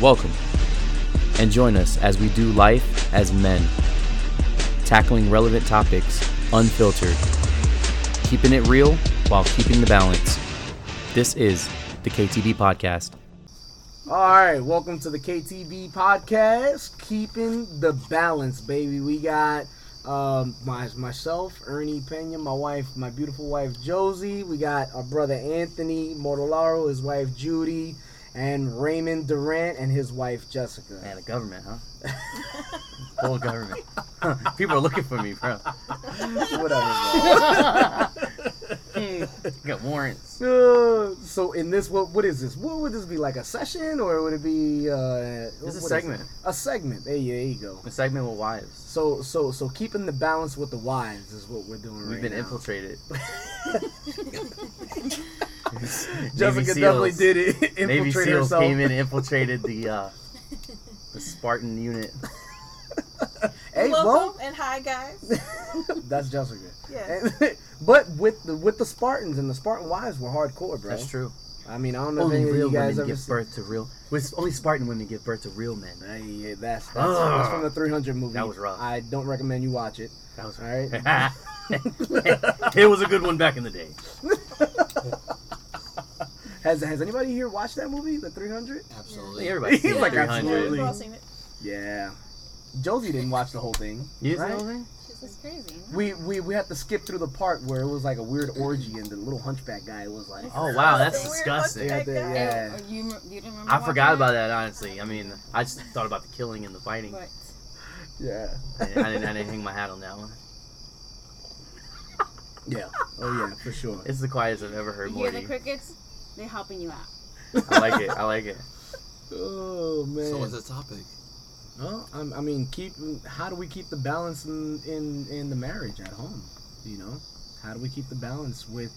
Welcome, and join us as we do life as men, tackling relevant topics unfiltered, keeping it real while keeping the balance. This is the KTB Podcast. All right, welcome to the KTB podcast, keeping the balance, baby. We got um, my myself, Ernie Pena, my wife, my beautiful wife Josie. We got our brother Anthony Mortolaro, his wife Judy, and Raymond Durant and his wife Jessica. Man, the government, huh? Whole government. People are looking for me, bro. Whatever. Got warrants. Uh, so in this, what what is this? What would this be like a session or would it be? Uh, It's a segment. it? A segment. There you, there you go. A segment with wives. So so so keeping the balance with the wives is what we're doing right now. We've right been now. infiltrated. Jessica Navy definitely SEALs. did it. Navy SEALs herself. came in and infiltrated the uh, the Spartan unit. Hey, Welcome well, and hi guys. that's Jessica. Yeah. And- but with the with the Spartans and the Spartan wives were hardcore, bro. That's true. I mean, I don't know Only if any of you guys women ever give seen. birth to real. With only Spartan women give birth to real men. Hey, yeah, that's that's, that's from the 300 movie. That was rough. I don't recommend you watch it. That was All right. it was a good one back in the day. Has has anybody here watched that movie, the 300? Absolutely. Everybody's He's seen like, 300. absolutely. We've all seen it. Yeah. Josie didn't watch the whole thing. You right? know what I mean? This is crazy. We, we we had to skip through the part where it was like a weird orgy and the little hunchback guy was like, Oh wow, that's The disgusting. Yeah, guy. yeah. Oh, you, you didn't remember I forgot about that honestly. I mean, I just thought about the killing and the fighting. But yeah, I didn't, I didn't, I didn't hang my hat on that one. yeah, oh yeah, for sure. It's the quietest I've ever heard you hear the crickets? They're helping you out. I like it. I like it. Oh man. So what's the topic? Well, I'm, I mean, keep. How do we keep the balance in, in in the marriage at home? You know, how do we keep the balance with?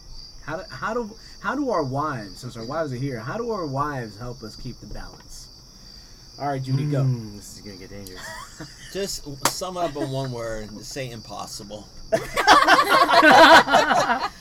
How do how do how do our wives, since our wives are here, how do our wives help us keep the balance? All right, Judy, go. Mm, this is gonna get dangerous. Just sum it up in one word. Say impossible.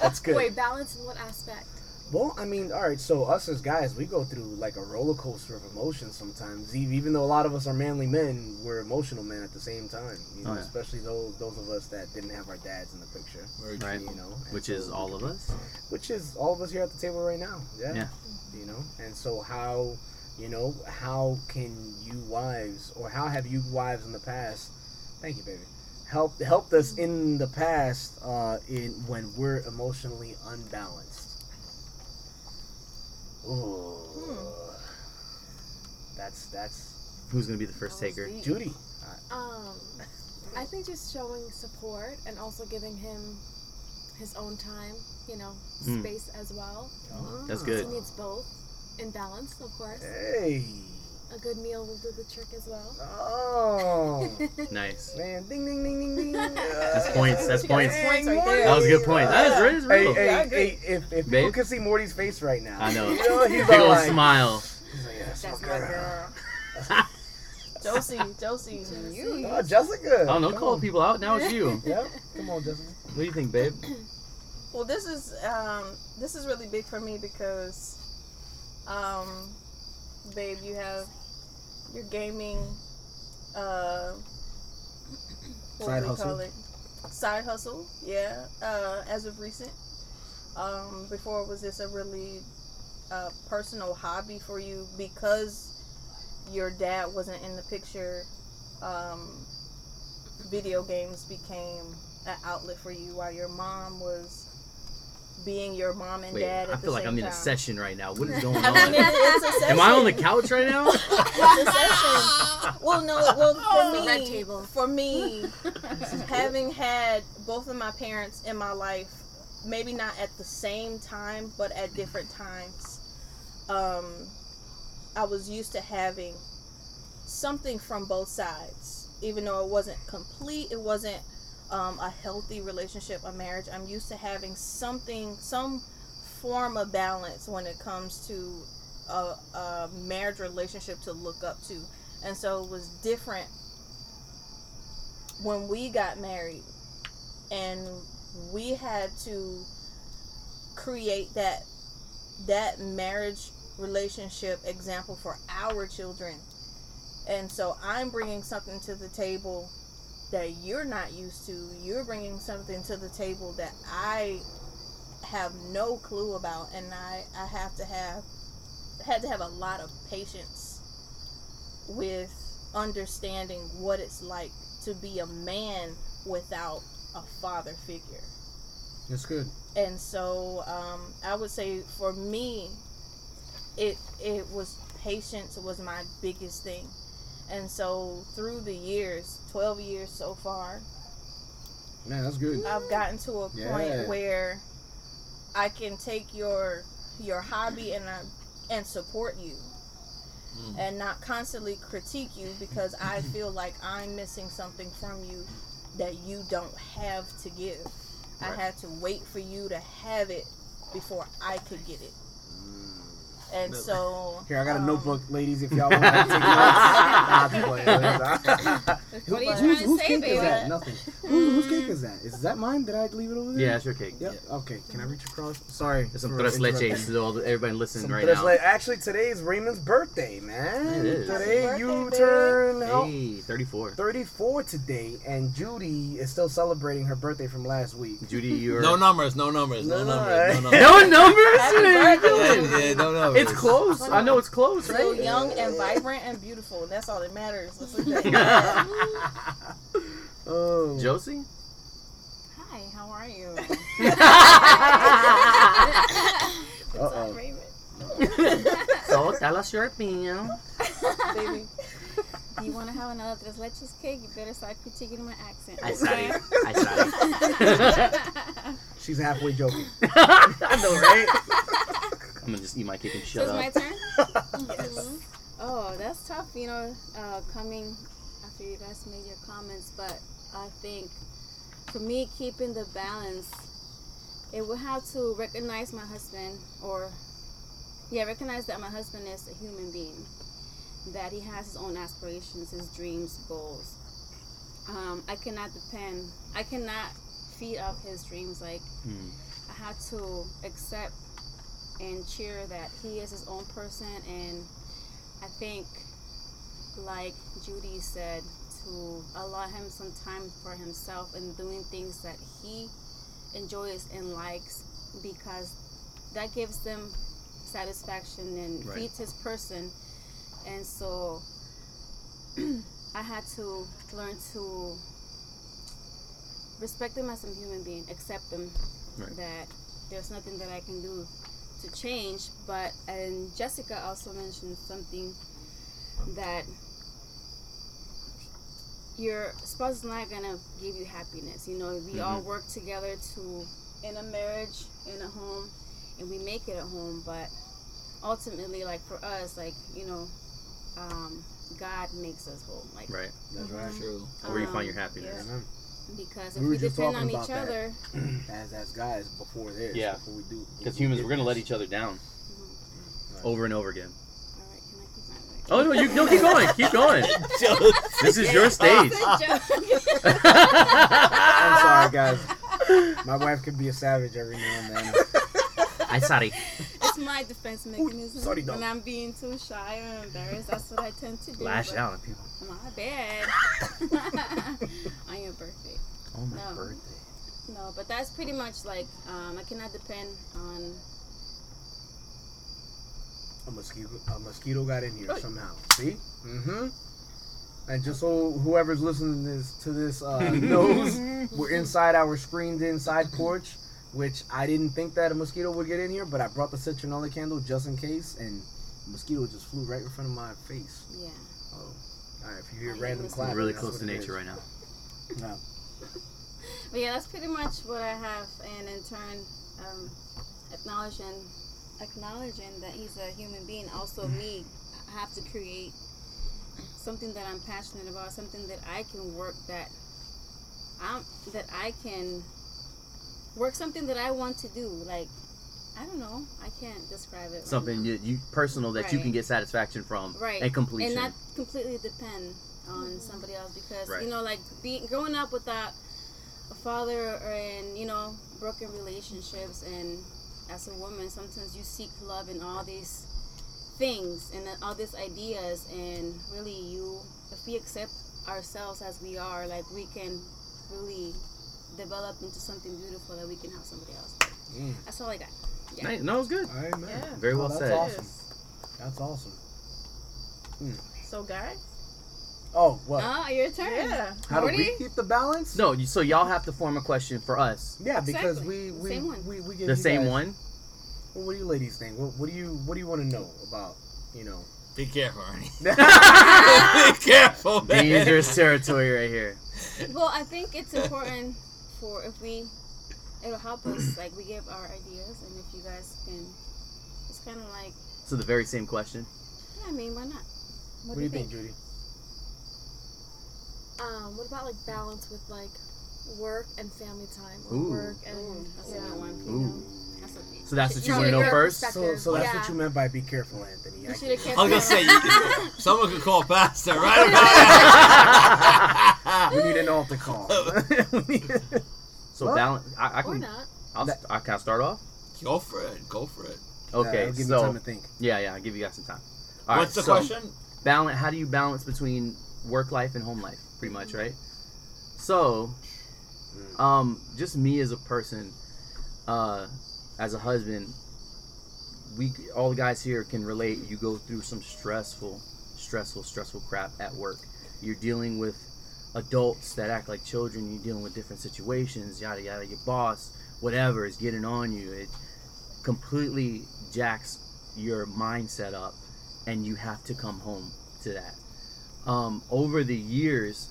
That's good. Wait, balance in what aspect? Well, I mean, all right. So us as guys, we go through like a roller coaster of emotions sometimes. Even though a lot of us are manly men, we're emotional men at the same time. You know, Oh, yeah. especially those those of us that didn't have our dads in the picture. Right. You know, Which so is all of us. which is all of us here at the table right now. Yeah. Yeah. You know, and so how, you know, how can you wives or how have you wives in the past? Thank you, baby. Help helped us in the past uh, in when we're emotionally unbalanced. Ooh. That's that's Who's gonna be the first taker? Judy. Um, I think just showing support and also giving him his own time, you know, Mm. space as well. That's Ah. good. He needs both in balance, of course. Hey. A good meal will do the trick as well. Oh. Nice. Man, ding ding ding ding ding. That's points. That's points. Points right there. That was a good point. That is, that is Hey, real. hey, Yeah, I agree. hey, if, if people could see Morty's face right now. I know. You know he's Big old like, smile. He's like, yeah, that's, That's my my girl. girl. Josie, Josie, you. Oh, Jessica. I don't know. Come Call people out. Now it's you. Yep. Come on, Jessica. What do you think, babe? Well, this is um, this is really big for me because, um, babe, you have your gaming, uh, what Side hustle. call it? Side hustle, yeah. Uh, as of recent, um, before was this a really uh, personal hobby for you because your dad wasn't in the picture? Um, video games became an outlet for you while your mom was being your mom and Wait, dad at I the feel like same I'm in time. a session right now. What is going I mean, on? it's a. Am I on the couch right now? It's a session. Well, no. Well, for me, Red table. for me, having had both of my parents in my life, maybe not at the same time, but at different times, um, I was used to having something from both sides, even though it wasn't complete. It wasn't um, a healthy relationship, a marriage. I'm used to having something, some form of balance when it comes to a, a marriage relationship to look up to. And so it was different when we got married and we had to create that that marriage relationship example for our children And so I'm bringing something to the table that you're not used to. You're bringing something to the table that I have no clue about, and I I have to have had to have a lot of patience with understanding what it's like to be a man without a father figure. That's good. And so um, I would say for me, it it was patience was my biggest thing. And so through the years, 12 years so far, Man, that's good. I've gotten to a Yeah. point where I can take your your hobby and I, and support you Mm. and not constantly critique you because I feel like I'm missing something from you that you don't have to give. I had to wait for you to have it before I could get it. And No. so Here, I got a um, notebook, ladies, if y'all want to take notes. Nah, I'm playing. Who- What are you whose- trying to say, cake is that? Nothing. Who, whose cake is that? Is that mine? Did I leave it over there? Yeah, it's your cake. Yep. Okay. Can I reach across? Sorry. There's some for tres leches to all the, everybody listening Some right now. le- Actually, today is Raymond's birthday, man. It is. Today Happy you birthday, turn how- Hey, 34. 34 today, and Judy is still celebrating her birthday from last week. Judy, you're No numbers, no numbers, no, No, no, numbers, no numbers. no numbers. What are you doing? Yeah, yeah, no numbers. It's close. I know it's close, so right? young and vibrant and beautiful. That's all that matters. Let's look that. oh. Josie. Hi, how are you? Uh oh. so tell us your opinion. Baby. Do you want to have another tres leches cake? You better start critiquing my accent. I sorry. I sorry. She's halfway joking. I know, right? I'm gonna just eat my cake and So shut it's my turn? Yes. Oh, that's tough, you know, uh, coming after you guys made your comments, but I think for me, keeping the balance, it would have to recognize my husband, or yeah, recognize that my husband is a human being, that he has his own aspirations, his dreams, goals. Um, I cannot depend, I cannot feed off his dreams. Like, Hmm. I had to accept and cheer that he is his own person and I think like Judy said to allow him some time for himself and doing things that he enjoys and likes because that gives them satisfaction and Right. feeds his person and so I had to learn to respect him as a human being, accept him Right. that there's nothing that I can do to change. But and Jessica also mentioned something that your spouse is not gonna give you happiness. You know, we all Mhm. work together to in a marriage, in a home, and we make it a home. But ultimately, like for us, like you know, um, God makes us whole. Like Right. That's right. True. Where you find Um, your happiness. Amen. Because We if were we, just depend on each other, As as guys before this. Yeah. Before we do. Because humans, we're gonna let each other down over and over again. all right, can I keep my mic? Oh no, you no, keep going, keep going. This is your stage. I'm sorry, guys. My wife can be a savage every now and then. I'm sorry. My defense mechanism. sorry, dog. when I'm being too shy or embarrassed, that's what I tend to do. Lash out at people. My bad. on your birthday. Oh my No. birthday. No, but that's pretty much like um, I cannot depend on. A mosquito, a mosquito got in here somehow. See? Mm-hmm. And just so whoever's listening to this, to this uh, knows, we're inside our screened-in side porch, which I didn't think that a mosquito would get in here, but I brought the citronella candle just in case, and the mosquito just flew right in front of my face. Yeah. Oh, all right. If you hear I random clapping, We're really close to nature is. right now. No. But yeah, that's pretty much what I have, and in turn, um, acknowledging, acknowledging that he's a human being. Also, me, I have to create something that I'm passionate about, something that I can work that I'm that I can work something that I want to do. Like I don't know, I can't describe it. Something now. you, you personal that you can get satisfaction from right and completion. and not completely depend on somebody else because Right. you know like being growing up without a father or in you know broken relationships and as a woman sometimes you seek love in all these things and all these ideas and really you if we accept ourselves as we are like we can really develop into something beautiful that we can help somebody else Mm. that's all i got yeah. Nice. No, it's good. All right, man. Yeah. Very well Oh, that's said. Awesome. That's awesome. So, guys. Oh, what? oh your turn Yeah. How do we keep the balance? No, you, so y'all have to form a question for us. Yeah, because Exactly. we we, Same one. we we give The you same guys- one. Well, what do you ladies think? What, what do you what do you want to know about? You know. Be careful, Ernie. Be careful, man. Dangerous territory right here. well i think it's important for if we it'll help us like we give our ideas and if you guys can it's kind of like So the very same question. yeah i mean why not What, do you think, Judy? Um, what about like balance with like work and family time, or Ooh. work and Ooh, that's a yeah. good one Ooh. that's a So that's what you From want to know first. So, so that's Yeah. what you meant by be careful, Anthony. You I should have I was gonna say, on. you, someone could call Pastor right about we need an altar call. So Well, balance. I, I or can. not. I'll, That- I can I start off. Go for it. Go for it. Okay. That'll give me so time to think. yeah, yeah. I'll give you guys some time. All right, What's the so question? Balance. How do you balance between work life and home life? Pretty much, right? So, um, just me as a person, uh, as a husband, we all the guys here can relate. You go through some stressful, stressful, stressful crap at work. You're dealing with adults that act like children. You're dealing with different situations. Yada yada. Your boss, whatever, is getting on you. It completely jacks your mindset up, and you have to come home to that. Um, over the years,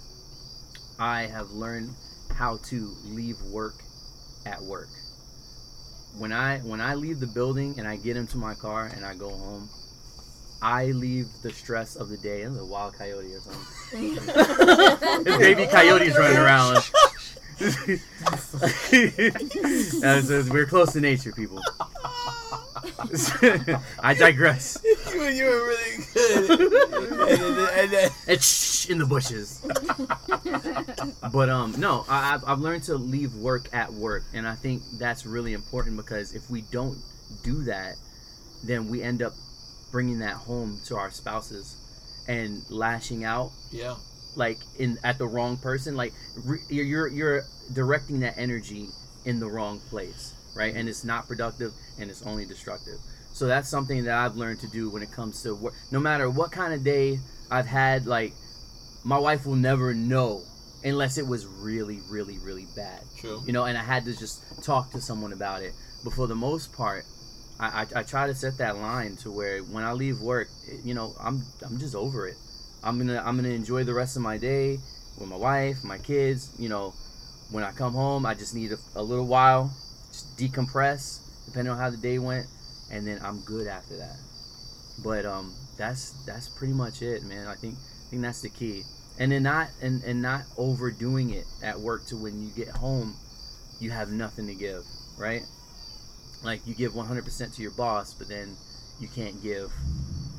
I have learned how to leave work at work. When I when I leave the building and I get into my car and I go home, I leave the stress of the day. It's the wild coyote or something. There's baby coyotes running around. As- as we're close to nature, people. I digress. you, you were really good. and then, and then, It's shh in the bushes. but um, no, I, I've, I've learned to leave work at work, and I think that's really important because if we don't do that, then we end up bringing that home to our spouses and lashing out yeah. like in at the wrong person. Like re, you're you're you're directing that energy in the wrong place, right? And it's not productive, and it's only destructive. So that's something that I've learned to do when it comes to work. No matter what kind of day I've had, like my wife will never know unless it was really, really, really bad. True. You know, and I had to just talk to someone about it. But for the most part, I, I, I try to set that line to where when I leave work, you know, I'm I'm just over it. I'm gonna I'm gonna enjoy the rest of my day with my wife, my kids. You know, when I come home, I just need a, a little while, just decompress, depending on how the day went, and then I'm good after that. But um, that's that's pretty much it, man. I think I think that's the key, and then not and and not overdoing it at work to when you get home, you have nothing to give, right? Like you give 100% to your boss, but then you can't give,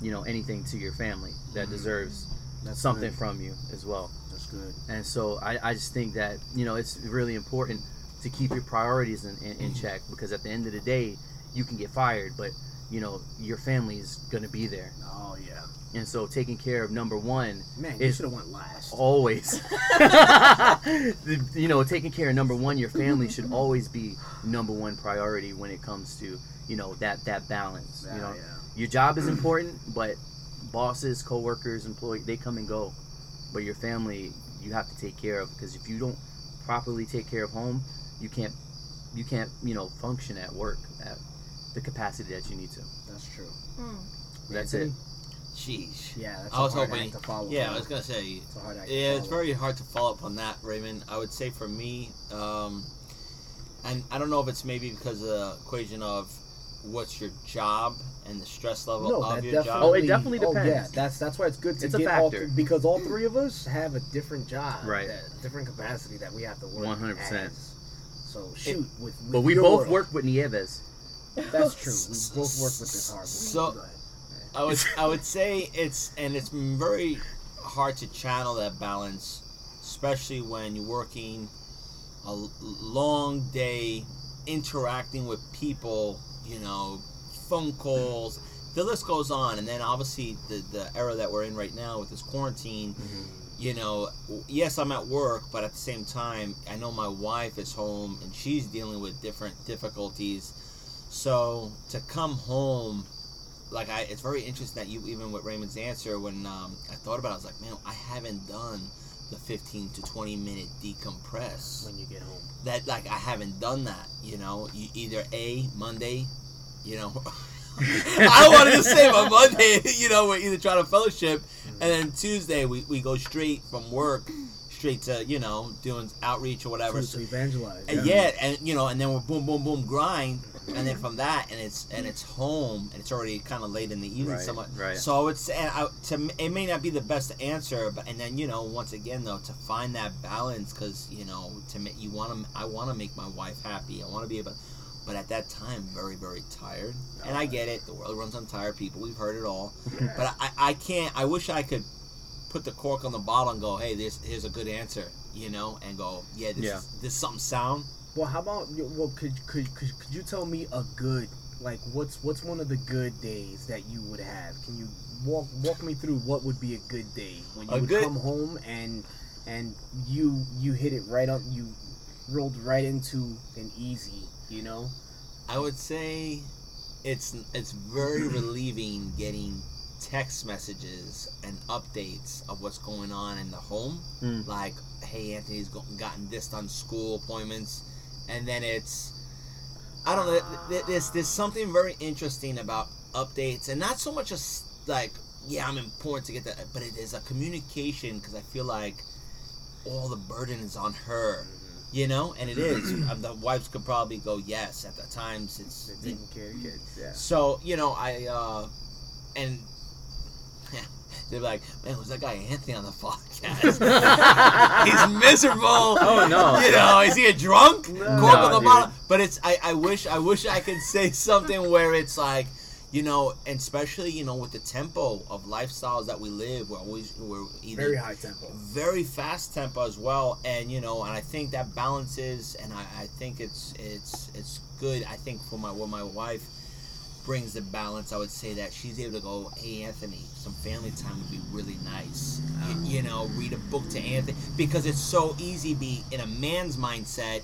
you know, anything to your family that mm-hmm. deserves That's something good. from you as well. That's good. And so I, I just think that, you know, it's really important to keep your priorities in, in, in mm-hmm. check because at the end of the day, you can get fired, but, you know, your family is going to be there. Oh yeah. And so taking care of number one Man, you It's- should have went last. always you know taking care of number one your family should always be number one priority when it comes to you know that that balance Yeah, you know yeah. your job is important but bosses co-workers employees they come and go but your family you have to take care of because if you don't properly take care of home you can't you can't you know function at work at the capacity that you need to That's true. Mm. that's it Jeez. Yeah, that's I a was hard hoping. act to follow. Yeah, I was gonna say. It's a hard act to Yeah, it's very hard to follow up on that, Raymond. I would say for me, um, and I don't know if it's maybe because of the equation of what's your job and the stress level No, of your job. Oh, it definitely Oh yeah, depends. that's that's why it's good to It's a get all th- because all three of us have a different job, Right. that- different capacity that we have to work. 100%. So shoot with, with but we your- both work with Nieves That's true. We both work with this hard. So- Go ahead. I would I would say it's and it's very hard to channel that balance, especially when you're working a long day, interacting with people. You know, phone calls, the list goes on, and then obviously the the era that we're in right now with this quarantine. Mm-hmm. You know, yes, I'm at work, but at the same time, I know my wife is home and she's dealing with different difficulties. So to come home, like I, it's very interesting that you even with Raymond's answer when um, I thought about, it, I was like, man, I haven't done the 15 to 20 minute decompress. when you get home. That like I haven't done that. You know, you, either a Monday, you know. I wanted to say on Monday, you know, we're either trying to fellowship, and then Tuesday we, we go straight from work straight to you know doing outreach or whatever. To, So- evangelize. and yeah, and you know, and then we're boom, boom, boom, grind, and then from that, and it's and it's home, and it's already kind of late in the evening, Right, somewhat. right. So I would say, and I, to it may not be the best answer, but and then you know, once again though, to find that balance, because you know, to make you want to, I want to make my wife happy, I want to be able, but at that time, very, very tired, and I get it, the world runs on tired people, we've heard it all, but I, I can't, I wish I could put the cork on the bottle and go, hey, this here's a good answer, you know, and go, yeah, this Yeah. is this is something sound. Well, how about well? Could could could, could you tell me a good like what's what's one of the good days that you would have? Can you walk walk me through what would be a good day when you A would good- come home and and you you hit it right up you rolled right into an easy, you know? I would say it's it's very relieving getting text messages and updates of what's going on in the home. Mm. Like, hey, Anthony's gotten this done, school appointments, and then it's I don't know. th- th- There's there's something very interesting about updates, and not so much as like yeah, I'm important to get that, but it is a communication because I feel like all the burden is on her. You know, and it is. The wives could probably go yes. At the times, it's They're taking care kids. Yeah. so you know, I uh, and they're like, man, was that guy Anthony on the podcast? He's miserable. Oh, no. You know, is he a drunk? No. Cork on No, the dude. bottom. But it's I, I wish I wish I could say something where it's like, you know, and especially you know with the tempo of lifestyles that we live, we're always we're either Very high tempo. very fast tempo as well and you know and i think that balances and i, I think it's it's it's good i think for my what my wife brings the balance i would say that she's able to go hey anthony some family time would be really nice you, you know read a book to anthony because it's so easy be in a man's mindset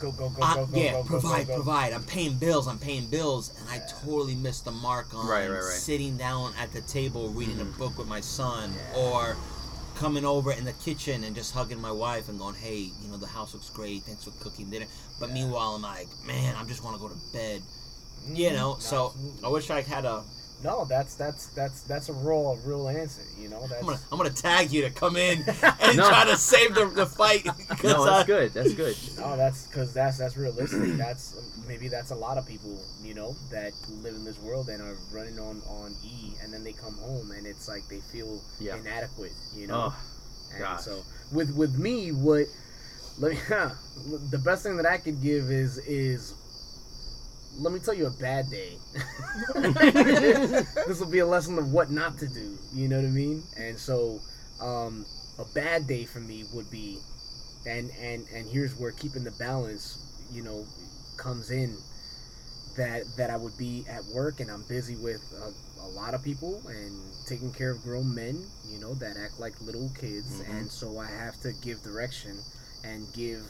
Go go go I- go go yeah, go go, provide, go, provide. I'm paying bills. I'm paying bills, and I totally missed the mark on Right, right, right. sitting down at the table reading Mm-hmm. a book with my son, or coming over in the kitchen and just hugging my wife and going, "Hey, you know the house looks great. Thanks for cooking dinner." But meanwhile, I'm like, "Man, I just want to go to bed." You mm, know, so Absolutely. I wish I had a. No, that's that's that's that's a real real answer. You know, that's I'm gonna, I'm gonna tag you to come in and No. try to save the, the fight. 'cause No, I- that's good. That's good. No, that's because that's that's realistic. That's maybe that's a lot of people, you know, that live in this world and are running on on E, and then they come home and it's like they feel Yeah. inadequate, you know. Oh, and gosh. so with with me, what let me the best thing that I could give is is let me tell you a bad day. this will be a lesson of what not to do. You know what I mean? And so, um, a bad day for me would be, and and and here's where keeping the balance, you know, comes in. That that I would be at work and I'm busy with a, a lot of people and taking care of grown men, you know, that act like little kids, Mhm. and so I have to give direction and give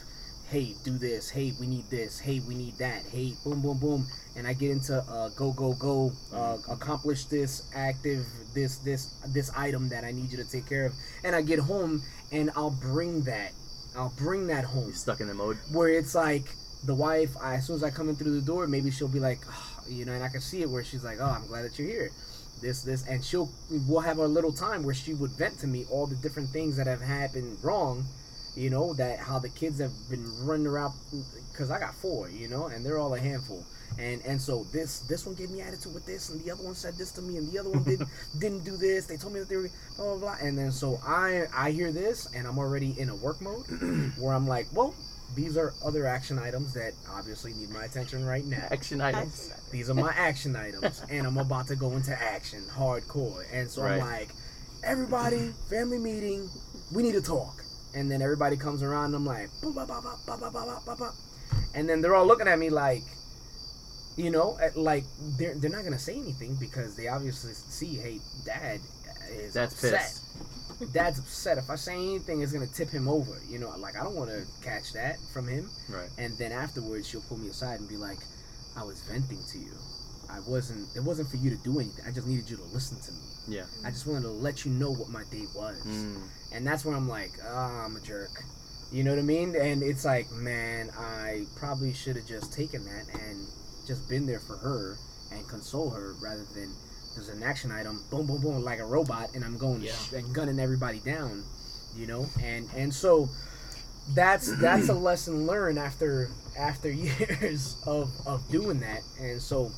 hey, do this. Hey, we need this. Hey, we need that. Hey, boom, boom, boom. And I get into uh, go, go, go. Uh, accomplish this active, this, this, this item that I need you to take care of. And I get home and I'll bring that. I'll bring that home. You're stuck in the mode. Where it's like the wife. I, as soon as I come in through the door, maybe she'll be like, "Ah," you know, and I can see it where she's like, oh, I'm glad that you're here. This, this, and she'll. We'll have a little time where she would vent to me all the different things that have happened wrong you know that how the kids have been running around because i got four you know and they're all a handful. And and so this this one gave me attitude with this and the other one said this to me and the other one did didn't do this. They told me that they were blah blah blah. And then so i i hear this and i'm already in a work mode where i'm like well these are other action items that obviously need my attention right now. Action items. these are my action items and i'm about to go into action hardcore. And so i'm like everybody family meeting we need to talk and then everybody comes around and I'm like, and then they're all looking at me like, you know, like they're they're not gonna say anything because they obviously see, hey, dad is that's upset. Pissed. Dad's upset. If I say anything, it's gonna tip him over. You know, like I don't want to catch that from him. Right. And then afterwards, she'll pull me aside and be like, I was venting to you. I wasn't. It wasn't for you to do anything. I just needed you to listen to me. Yeah. I just wanted to let you know what my day was." Mm. And that's where I'm like, "Ah, I'm a jerk." You know what I mean? And it's like, man, I probably should have just taken that and just been there for her and console her rather than there's an action item, boom, boom, boom, like a robot, and I'm going Yeah. sh- and gunning everybody down, you know. And and so that's that's a lesson learned after after years of of doing that. And so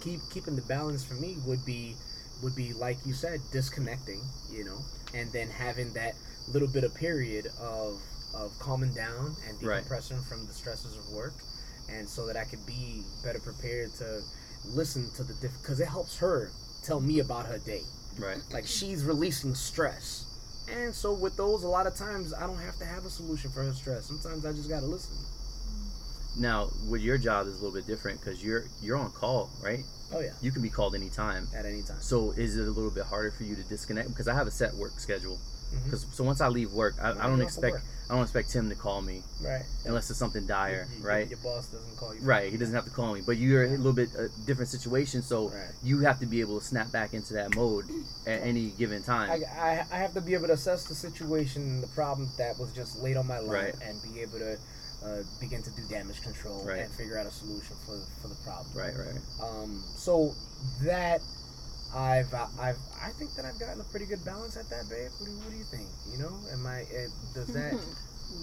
keep keeping the balance for me would be would be like you said, disconnecting, you know, and then having that little bit of period of of calming down and Right. decompressing from the stresses of work, and so that I could be better prepared to listen to the diff because it helps her tell me about her day. Right. Like she's releasing stress, and so with those, a lot of times I don't have to have a solution for her stress. Sometimes I just gotta listen. Now, with your job is a little bit different because you're you're on call, right? Oh yeah, You can be called anytime. at any time. So is it a little bit harder for you to disconnect? Because I have a set work schedule. Mm-hmm. Because so once I leave work, I, I don't expect. I don't expect Tim to call me Right. unless it's something dire, You- you- right? Your boss doesn't call you. Right. He doesn't have to call me, but you're a little bit a different situation, so Right. you have to be able to snap back into that mode at any given time. I, I, I have to be able to assess the situation, the problem that was just laid on my lap, Right. and be able to uh, begin to do damage control Right. and figure out a solution for for the problem. right. Right. Um, so that I've I've I think that I've gotten a pretty good balance at that, babe. What do, what do you think? You know, am I? Uh, does that?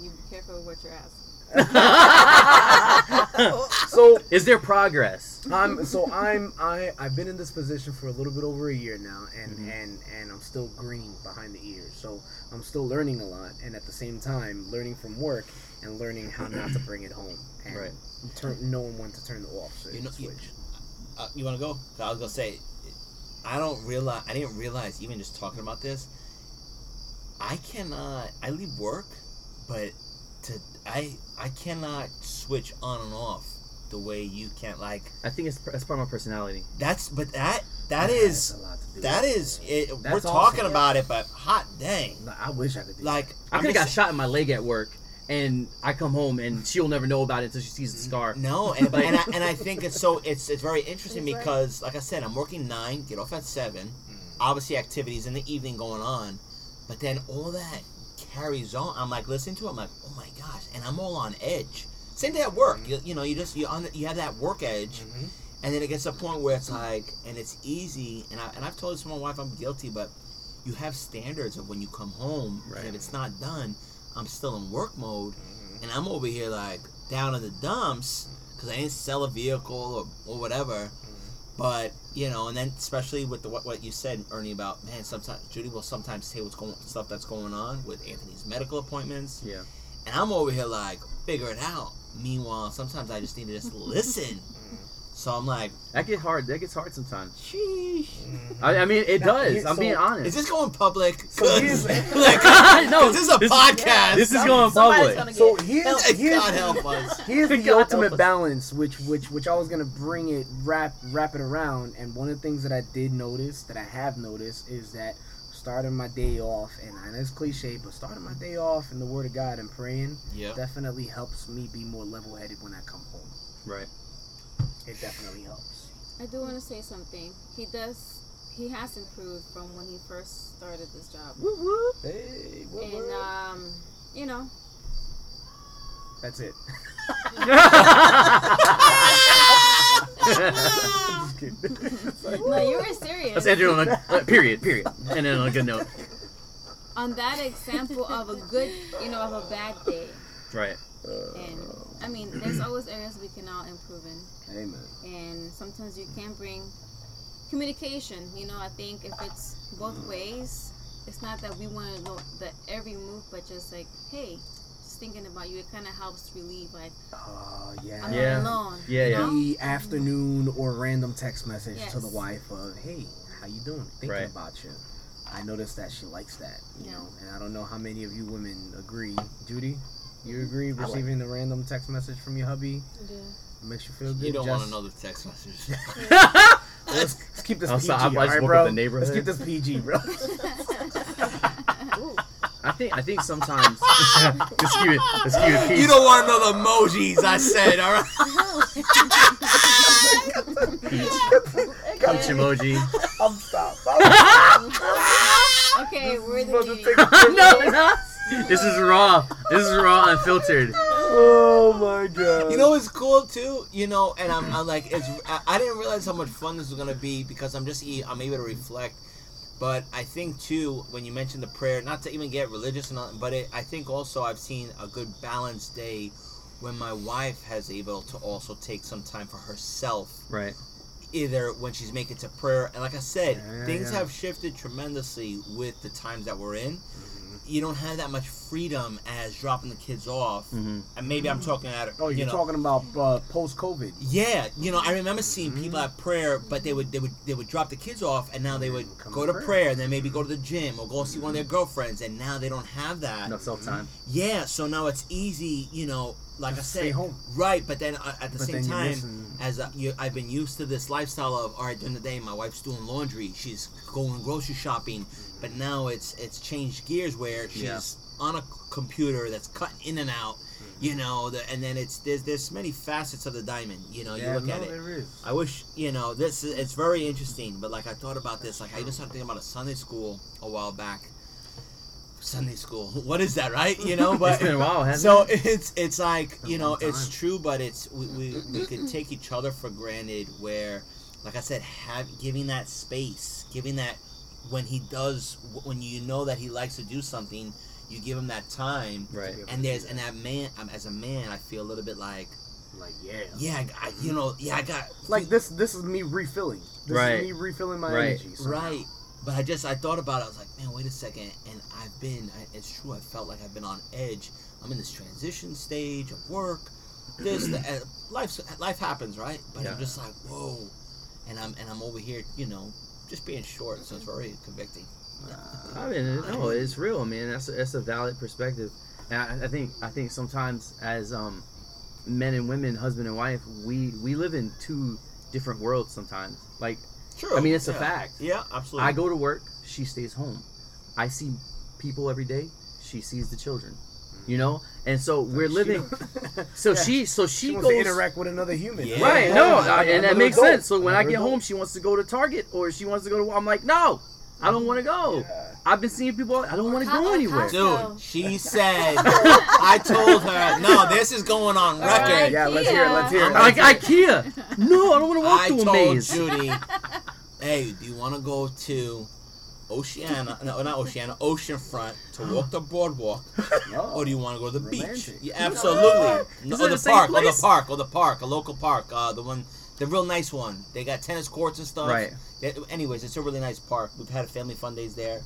you be careful what you're asking. so Is there progress? I'm so I'm I I've been in this position for a little bit over a year now, and Mhm. and and I'm still green behind the ears. So I'm still learning a lot, and at the same time learning from work and learning how not to bring it home and Right. turn knowing when to turn the off switch. You know- you- switch. Uh, you want to go? I was gonna say, I don't realize. I didn't realize even just talking about this. I cannot. I leave work, but to I I cannot switch on and off the way you can't. Like I think it's that's part of my personality. that's but that that That is has a lot to do that with is it. we're That's talking awesome. about it, but hot dang, No, I wish I could do like I I'm could have got shot in my leg at work, and I come home and she'll never know about it until she sees the scar. No, and, and, I, and I think it's so it's it's very interesting He's right. because, like I said, I'm working nine, get off at seven. Obviously, activities in the evening going on, but then all that carries on. I'm like listening to it. I'm like, oh my gosh, and I'm all on edge. Same day at work, you, you know, you just you on you have that work edge, Mhm. and then it gets to a point where it's like, and it's easy. And I and I've told this to my wife, I'm guilty, but you have standards of when you come home, Right. and if it's not done, I'm still in work mode, and I'm over here like down in the dumps because I didn't sell a vehicle or, or whatever. But you know, and then especially with the what, what you said, Ernie, about man, sometimes Judy will sometimes say what's going stuff that's going on with Anthony's medical appointments, Yeah. and I'm over here like figure it out. Meanwhile, sometimes I just need to just listen. So I'm like, That gets hard. That gets hard sometimes. sheesh. Mhm. I, I mean, it Now, does. here- I'm so- being honest. Is honest. this going public? So Good. here's- like, no, 'cause this is a this, podcast. This is going somebody's public. gonna So get here's help. here's God help us. Here's the God help ultimate us. balance, which which which I was gonna bring it wrap wrap it around. And one of the things that I did notice, that I have noticed, is that starting my day off, and I know it's cliche, but starting my day off in the Word of God and praying Yeah. definitely helps me be more level headed when I come home. Right. It definitely helps. I do want to say something. He does. He has improved from when he first started this job, Hey, what, and um, you know, that's it. That's Just kidding. It's like- no, you were serious. That's Andrew. on a- uh, period. Period. And then on a good note. On that example of a good, you know, of a bad day, Right. and I mean, there's always areas we can all improve in. Amen. and sometimes you can bring communication you know i think if it's both mm. ways it's not that we want to know that every move but just like hey just thinking about you it kind of helps relieve like Oh yeah. i'm Yeah. not alone Yeah, you know? the mm. afternoon or random text message to the wife of, "Hey, how you doing? Thinking Right. about you." I noticed that she likes that, you Yeah. know, and I don't know how many of you women agree. Judy, you mm-hmm. agree like- receiving a random text message from your hubby? Yeah. Makes you feel good. You don't want to Jess? know the text message. Let's, let's keep this I'll PG, stop- I just alright, woke bro? the neighborhood. Let's keep this PG, bro. I think I think sometimes let's keep it let's keep it peace. you don't want to know the emojis I said, all right? peach emoji. I'm stopped. Okay, we're the About to take a- no, no. This is raw. This is raw, unfiltered. Oh my god. You know it's cool too? You know, and I'm, I'm like, it's. I, I didn't realize how much fun this was gonna be because I'm just, I'm able to reflect. But I think too, when you mentioned the prayer, not to even get religious or nothing, but it, I think also I've seen a good balanced day when my wife has able to also take some time for herself Right. either when she's making to prayer and like i said yeah, things yeah. have shifted tremendously with the times that we're in Mm-hmm. You don't have that much freedom as dropping the kids off Mhm. and maybe i'm talking at Oh, you you're know, talking about uh, post COVID. yeah you know i remember seeing Mm-hmm. people at prayer but they would they would they would drop the kids off and now they would Come go to to prayer. prayer and then maybe go to the gym or go see one of their girlfriends and now they don't have that No self time. yeah so now it's easy you know like Just i said home. right but then uh, at the But same time as a, you, I've been used to this lifestyle of all right during the day my wife's doing laundry she's going grocery shopping but now it's it's changed gears where she's Yeah. on a computer that's cut in and out you know the, and then it's there's there's many facets of the diamond you know you yeah, look no, at it there is. I wish you know this. is- It's very interesting, but like I thought about this. Like I even started thinking about a Sunday school a while back. Sunday school. What is that, right? You know, but It's been a while, hasn't so it? it's it's like you know it's true, but it's we, we we can take each other for granted. Where, like I said, have giving that space, giving that when he does when you know that he likes to do something, you give him that time. Right. And there's and that man, um, as a man, I feel a little bit like, Like yeah. yeah, I, I- you know, yeah, I got Like this. This is me refilling. This Right. is me refilling my Right. energy. somehow. Right. But I just I thought about it. I was like, man, wait a second. And I've been. I, it's true. I felt like I've been on edge. I'm in this transition stage of work. This the, uh, life life happens, right? But Yeah. I'm just like, whoa. And I'm and I'm over here, you know, just being short. So it's very convicting. I mean, no, it's real, man. That's a, that's a valid perspective, and I, I think I think sometimes as um, men and women, husband and wife, we we live in two different worlds sometimes. Like True. I mean, it's a fact. Yeah, absolutely. I go to work, she stays home. I see people every day, she sees the children. You mm. know, and so we're She living. So Yeah. she so she, She wants goes to interact with another human. Yeah. Right, no, I, and that makes adult. sense. So when I get adult. home, she wants to go to Target or she wants to go to. I'm like, no, I don't want to go. Yeah. I've been seeing people. I don't want to go anywhere. Dude, she said. I told her, no, this is going on record. Alright. Yeah, let's hear it. Let's hear it. Like let's hear it. IKEA. No, I don't want to walk I through a told maze. Judy, hey, do you want to go to Oceana? No, not Oceana. Oceanfront to walk the boardwalk, No. or do you want to go to the beach? Romantic. Yeah, absolutely. Is No, it or the the same park, or the place? park, or the park, a local park. Uh, the one, the real nice one. They got tennis courts and stuff. Right. Yeah, anyways, it's a really nice park. We've had family fun days there.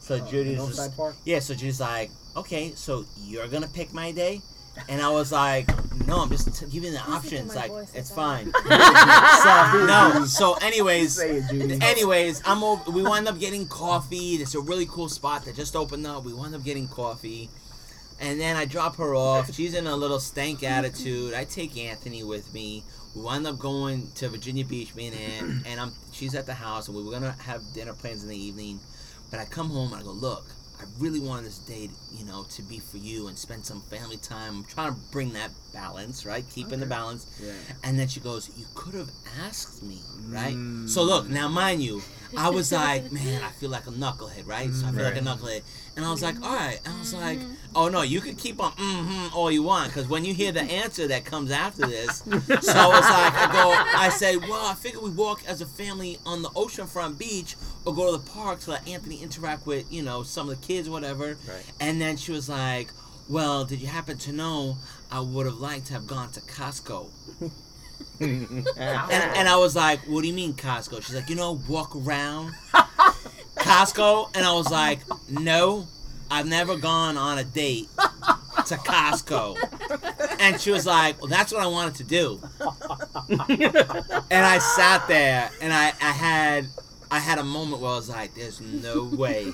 So Oh, Judy's just, Park? yeah. So Judy's like, okay, so you're gonna pick my day, and I was like, no, I'm just t- giving the Listen options. Like, it's it's fine. Stop it, no. So, anyways, it, anyways, I'm over. We wind up getting coffee. It's a really cool spot that just opened up. We wind up getting coffee, and then I drop her off. She's in a little stank attitude. I take Anthony with me. We wind up going to Virginia Beach, me and Aunt, and I'm. She's at the house, and we were gonna have dinner plans in the evening. But I come home and I go, look, I really wanted this day, you know, to be for you and spend some family time. I'm trying to bring that balance, right? Keeping the balance. Yeah. And then she goes, You could have asked me, right? Mm. So look, now mind you, I was like, Man, I feel like a knucklehead, right? So I feel like a knucklehead. And I was like, All right. And I was like, Oh no, you can keep on mm hmm all you want, because when you hear the answer that comes after this, so I was like, I go, I said, Well, I figure we walk as a family on the oceanfront beach or go to the park to let Anthony interact with, you know, some of the kids, whatever. Right. And then she was like, Well, did you happen to know I would have liked to have gone to Costco? And, and I was like, "What do you mean Costco?" She's like, "You know, walk around Costco." And I was like, "No, I've never gone on a date to Costco." And she was like, "Well, that's what I wanted to do." And I sat there, and I, I had I had a moment where I was like, "There's no way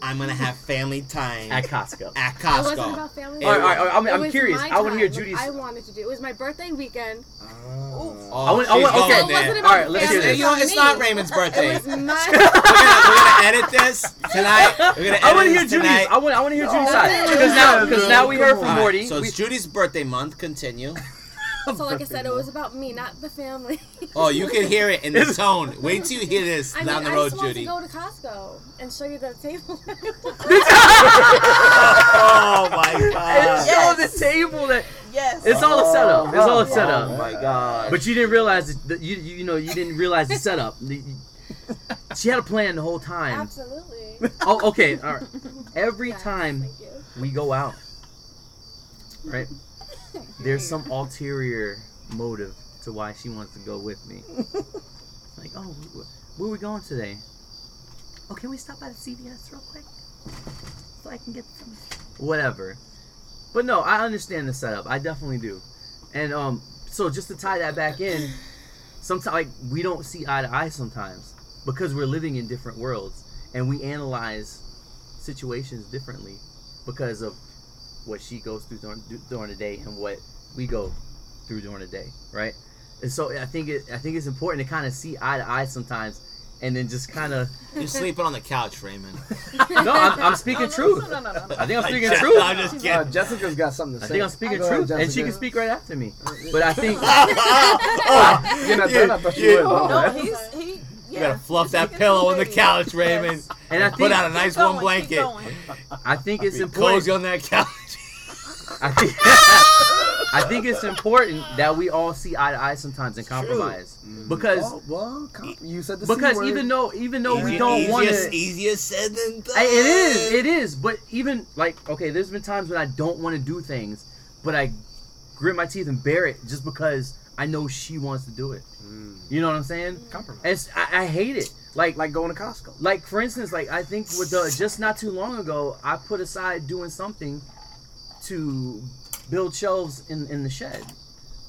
I'm gonna have family time At Costco." at, Costco. It wasn't about family. All right, all right, all right, I'm- It I'm was curious. my I wanna hear time, what Judy's- I wanted to do. It was my birthday weekend. Oh, oh I want- I she's want- going okay. So it there. wasn't about right, the let's family. hear this. You know, it's not Raymond's birthday. It was we're, gonna, we're gonna edit this tonight. We're gonna edit I want to hear this Judy's. tonight. I want. I want to hear Judy's Oh, side because now, because now we heard on. from All right, Morty. so We- it's Judy's birthday month. Continue. So like I said, it was about me, not the family. Oh, you can hear it in the tone. Wait till you hear this I mean, down the I road, just want Judy. to go to Costco and show you the table. oh my and god. show Yes. the table that Yes. it's all a oh, setup. It's all a Oh, setup. Oh my god. But you didn't realize that you, you you know you didn't realize the setup. She had a plan the whole time. Absolutely. Oh, okay. All right. Every Yes, time we go out, right? There's some ulterior motive to why she wants to go with me. Like, oh, wh- where we going today? Oh, can we stop by the CVS real quick so I can get some whatever? But no, I understand the setup. I definitely do. And um, so just to tie that back in, sometimes like we don't see eye to eye sometimes because we're living in different worlds and we analyze situations differently because of what she goes through during, during the day and what we go through during the day, right? And so I think it I think it's important to kind of see eye to eye sometimes, and then just kind of You're sleeping on the couch, Raymond. no, I'm, I'm speaking No, no, truth. No, no, no, no. I think I'm speaking truth. I'm truth. just Uh, kidding. Jessica's got something to say. I think I'm speaking Go ahead, truth, and she can speak right after me. But I think oh, You're not you- done? I thought you you- would. No, he's he. You Yeah, gotta fluff that pillow on the couch, Raymond. Yes. and I Put out a nice warm blanket. I think it's Be important. cozy on that couch. I think, I think it's important that we all see eye to eye sometimes and compromise because Oh, well, com- you said the because even though even though we don't want easier- to Easier said than done. I- It is, it is. But even like, okay, there's been times when I don't want to do things, but I grit my teeth and bear it just because I know she wants to do it. Mm. You know what I'm saying? compromise. And I, I hate it. Like, like, like going to Costco. like for instance, like I think with the just not too long ago, I put aside doing something to build shelves in in the shed.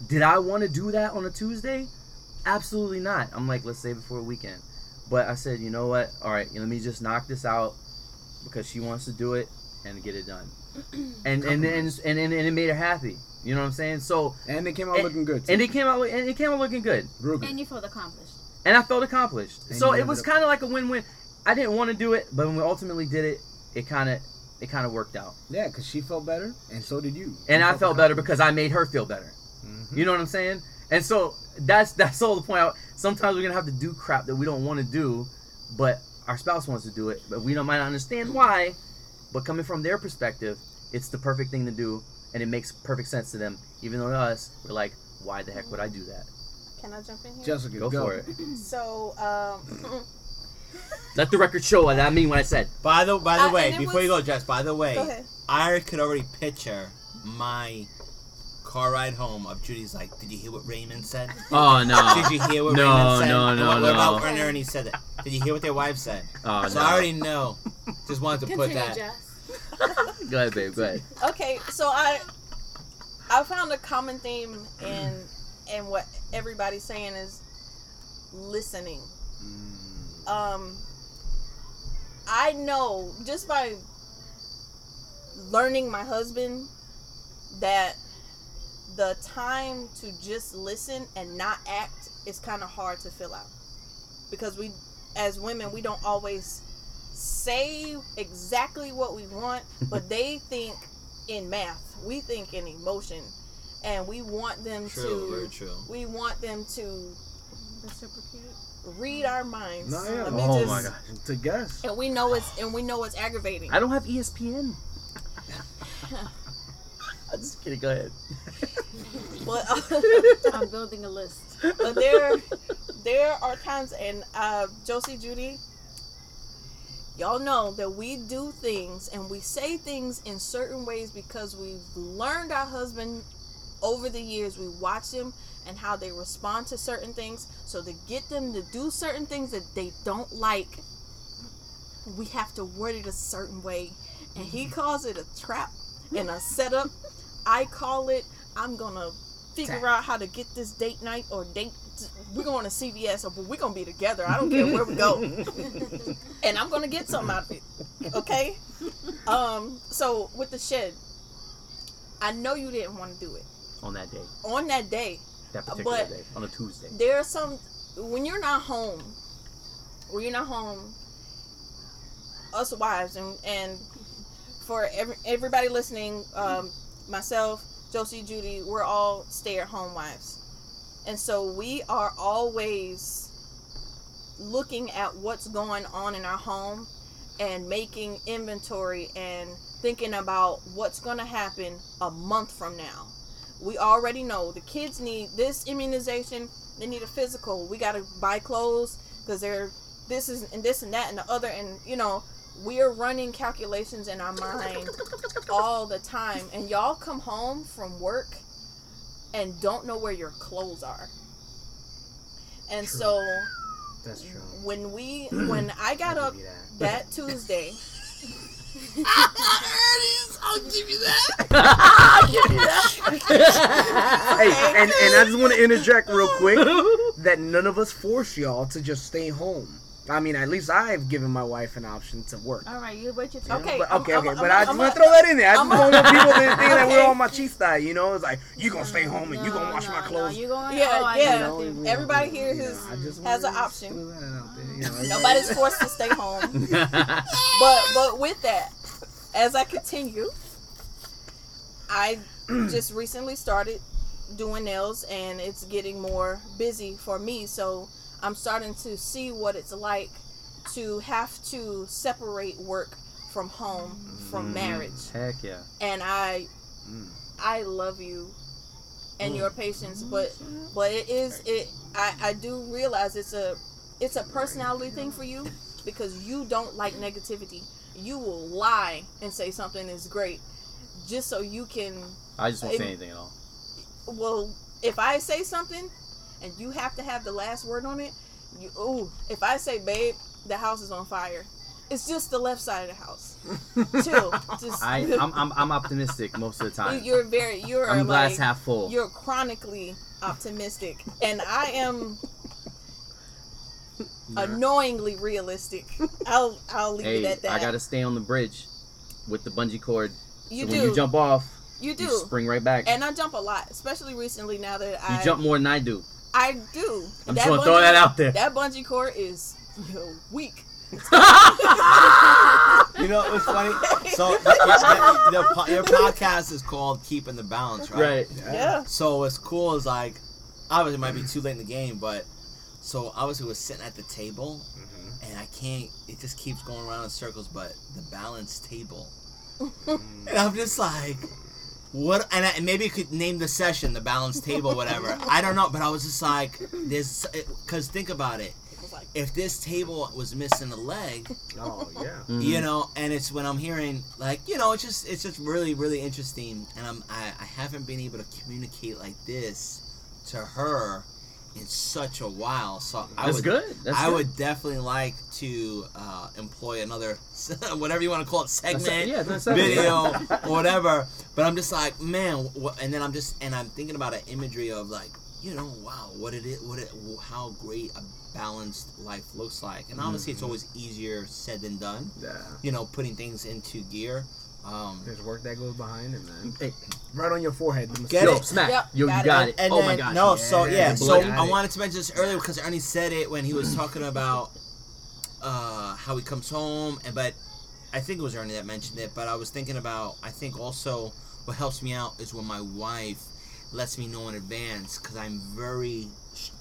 Did I want to do that on a Tuesday? Absolutely not. I'm like, let's save it for a weekend. But I said, you know what? All right, let me just knock this out because she wants to do it and get it done. And and and and, and, and it made her happy. You know what I'm saying? So And they came out And- looking good. Too. and it came out and it came out looking good. Real good. And you felt accomplished. And I felt accomplished. And so it was kind of like a win-win. I didn't want to do it, but when we ultimately did it, it kind of it kind of worked out. yeah, because she felt better, and so did you. And You I felt better accomplished. because I made her feel better. Mhm. You know what I'm saying? And so that's that's all the point out. Sometimes we're gonna have to do crap that we don't want to do, but our spouse wants to do it, but we don't might not understand why. But coming from their perspective, it's the perfect thing to do, and it makes perfect sense to them. Even though to us, we're like, why the heck would I do that? Can I jump in here? Jessica, Go, go, for it. So, um, Let the record show what I mean when I said. By the by the Uh, way, and it before you go, Jess. By the way, go. I could already picture my car ride home of Judy's like, did you hear what Raymond said? Oh no! Did you hear what No, Raymond said? no, And no, what, what about no. when Ernie said it? Did you hear what their wife said? Oh so no! I already know. Just wanted to put that. Jess. Go ahead, babe. Go ahead. okay, so I I found a common theme in in what everybody's saying is listening. Mm. Um, I know just by learning my husband that the time to just listen and not act is kind of hard to fill out because we as women we don't always say exactly what we want but they think in math we think in emotion and we want them True, to very true. we want them to read our minds No, yeah. Let me Oh just- my gosh! To guess. and we know it's and we know it's aggravating I don't have ESPN. I'm just kidding. Go ahead. but, I'm building a list. but there there are times and uh josie judy y'all know that we do things and we say things in certain ways because we've learned our husband over the years we watch them and how they respond to certain things. So to get them to do certain things that they don't like we have to word it a certain way. And he calls it a trap and a setup. I call it i'm gonna figure out how to get this date night or date we're going to cvs or we're gonna be together. I don't care where we go. And i'm gonna get something out of it Okay. Um. So with the shed, I know you didn't want to do it. On that day, on that day. That particular But- day, on a Tuesday. There are some when you're not home, when you're not home, us wives and and for every, everybody listening, um, myself, Josie, Judy, we're all stay-at-home wives, and so we are always looking at what's going on in our home and making inventory and thinking about what's going to happen a month from now. We already know the kids need this immunization, they need a physical. We got to buy clothes because they're this is and this and that and the other and you know, we're running calculations in our mind all the time and y'all come home from work and don't know where your clothes are. And True. so That's true. when we when I got up that. that Tuesday, I'll give you that. hey, and, and I just want to interject real quick that none of us force y'all to just stay home. I mean, at least I've given my wife an option to work. All right, you what your you turn. know? Okay, but, okay, I'm- okay. I'm- but I just I'm- want to throw that in there. I just don't want people to think that we're Okay. all machista. You know, it's like you gonna stay home and you gonna wash mm, no, my clothes. No, you gonna, Yeah, oh, yeah. You know, Everybody here you know, who's- I just has an option. throw that out there, you know, nobody's forced to stay home. But but with that, as I continue, I just recently started doing nails and it's getting more busy for me. So I'm starting to see what it's like to have to separate work from home from marriage. Heck yeah. And I Mm. I love you and your patience, but but it is it I, I do realize it's a it's a personality thing for you because you don't like negativity. You will lie and say something is great just so you can I just won't say anything at all. well if I say something and you have to have the last word on it, you ooh, if I say babe, the house is on fire. It's just the left side of the house. Chill. Just I, I'm, I'm, I'm optimistic most of the time. you're very you're I'm glass like half full. you're chronically optimistic and I am annoyingly realistic. I'll I'll leave it at that. I gotta stay on the bridge with the bungee cord. you so do. when you jump off, you do. you spring right back. and I jump a lot, especially recently now that I you jump more than I do. I do. I'm That just gonna throw bungee- that out there. That bungee cord is weak. You know, what's funny. So the, the, the, po- your podcast is called "Keeping the Balance," right? right. Yeah. So what's cool is like, obviously it might be too late in the game, but so obviously we're sitting at the table, Mhm. and I can't. It just keeps going around in circles. But the balance table, and I'm just like, what? And, I, and maybe you could name the session the balance table, whatever. I don't know, but I was just like, there's because think about it. It was like, If this table was missing a leg, Oh yeah. Mhm. you know and it's when i'm hearing like you know it's just it's just really really interesting and i'm i, I haven't been able to communicate like this to her in such a while so i That's would good. That's i good. would definitely like to uh, employ another whatever you want to call it segment yeah, that's video or whatever but i'm just like man wh- and then i'm just and i'm thinking about an imagery of like you know wow what it is what it how great a balanced life looks like and obviously it's Mhm. always easier said than done Yeah. you know, putting things into gear. Um, There's work that goes behind it, man. Hey, Right on your forehead. the Get yo, it. smack. Yep, yo, got you got it. and oh then, my gosh. no, so yeah, yeah, so blood. I wanted to mention this earlier because Ernie said it when he was talking about uh, how he comes home, and but I think it was Ernie that mentioned it. But I was thinking about I think also what helps me out is when my wife lets me know in advance because I'm very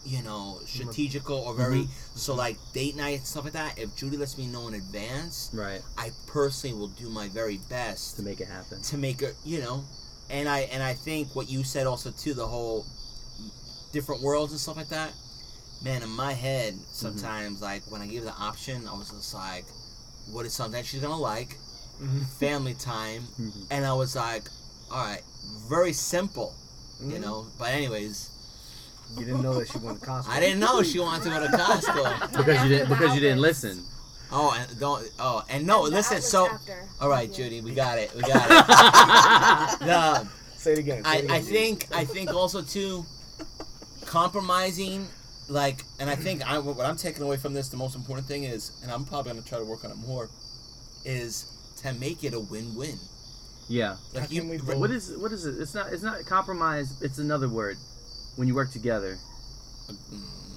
you know strategical or very so like date night stuff like that. If Judy lets me know in advance, Right. I personally will do my very best To make it happen. to make it you know and i and i think what you said also too the whole different worlds and stuff like that man in my head sometimes like when i give the option i was just like what is something she's gonna like Mhm. family time Mhm. and i was like all right very simple you know but anyways You didn't know that she went to Costco. i didn't know she wanted to go to costco Because you didn't. Because you didn't listen. oh and don't oh and no The listen so after. all right Yeah. judy we got it we got it no Say it again. say I, it I think I think also too compromising like and I think I what I'm taking away from this the most important thing is and I'm probably gonna try to work on it more is to make it a win-win. Yeah. How Like you, can we right- What is what is it? It's not it's not compromise. It's another word. When you work together.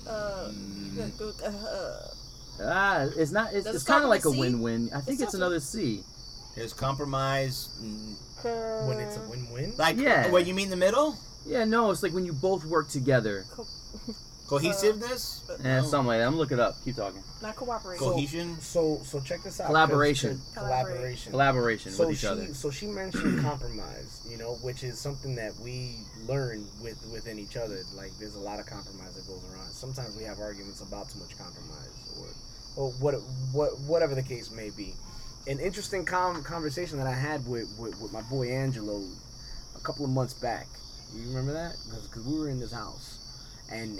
Uh, Mm. uh, Ah, it's not. It's, it's kind of like a a C? win-win. I think It it's another C. there's compromise. mm, when it's a win-win. Like, Yeah. what you mean the middle? Yeah, no, it's like when you both work together. Cohesiveness, Eh, No. something like that. I'm gonna it up. Keep talking. not cooperation. cohesion. So so check this out. Collaboration. Collaboration. Collaboration so with each she, other. So she mentioned compromise, you know, which is something that we learn with within each other. Like there's a lot of compromise that goes around. Sometimes we have arguments about too much compromise, or or what what whatever the case may be. An interesting com- conversation that I had with, with with my boy Angelo a couple of months back. You remember that? Because we were in this house, and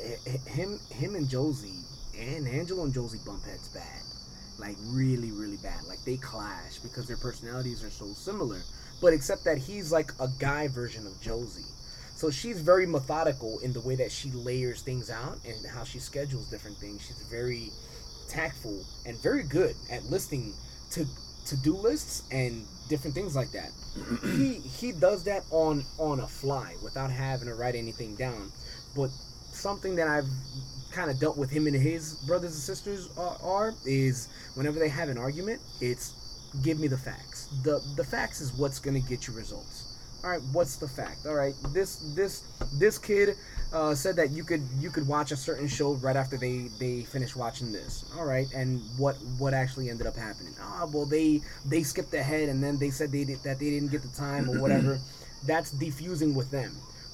him him and Josie and Angelo and Josie bump heads bad. Like really really bad. Like they clash because their personalities are so similar. But except that he's like a guy version of josie. So she's very methodical in the way that she layers things out and how she schedules different things. She's very tactful and very good at listing to to-do lists and different things like that. He he does that on on a fly without having to write anything down. But something that i've kind of dealt with him and his brothers and sisters are, are is whenever they have an argument, it's give me the facts. The the facts is what's gonna get you results. All right, what's the fact? All right, this this this kid uh, said that you could you could watch a certain show right after they they finished watching this. All right, and what what actually ended up happening? Ah, well they they skipped ahead and then they said they did, that they didn't get the time or whatever. That's defusing with them.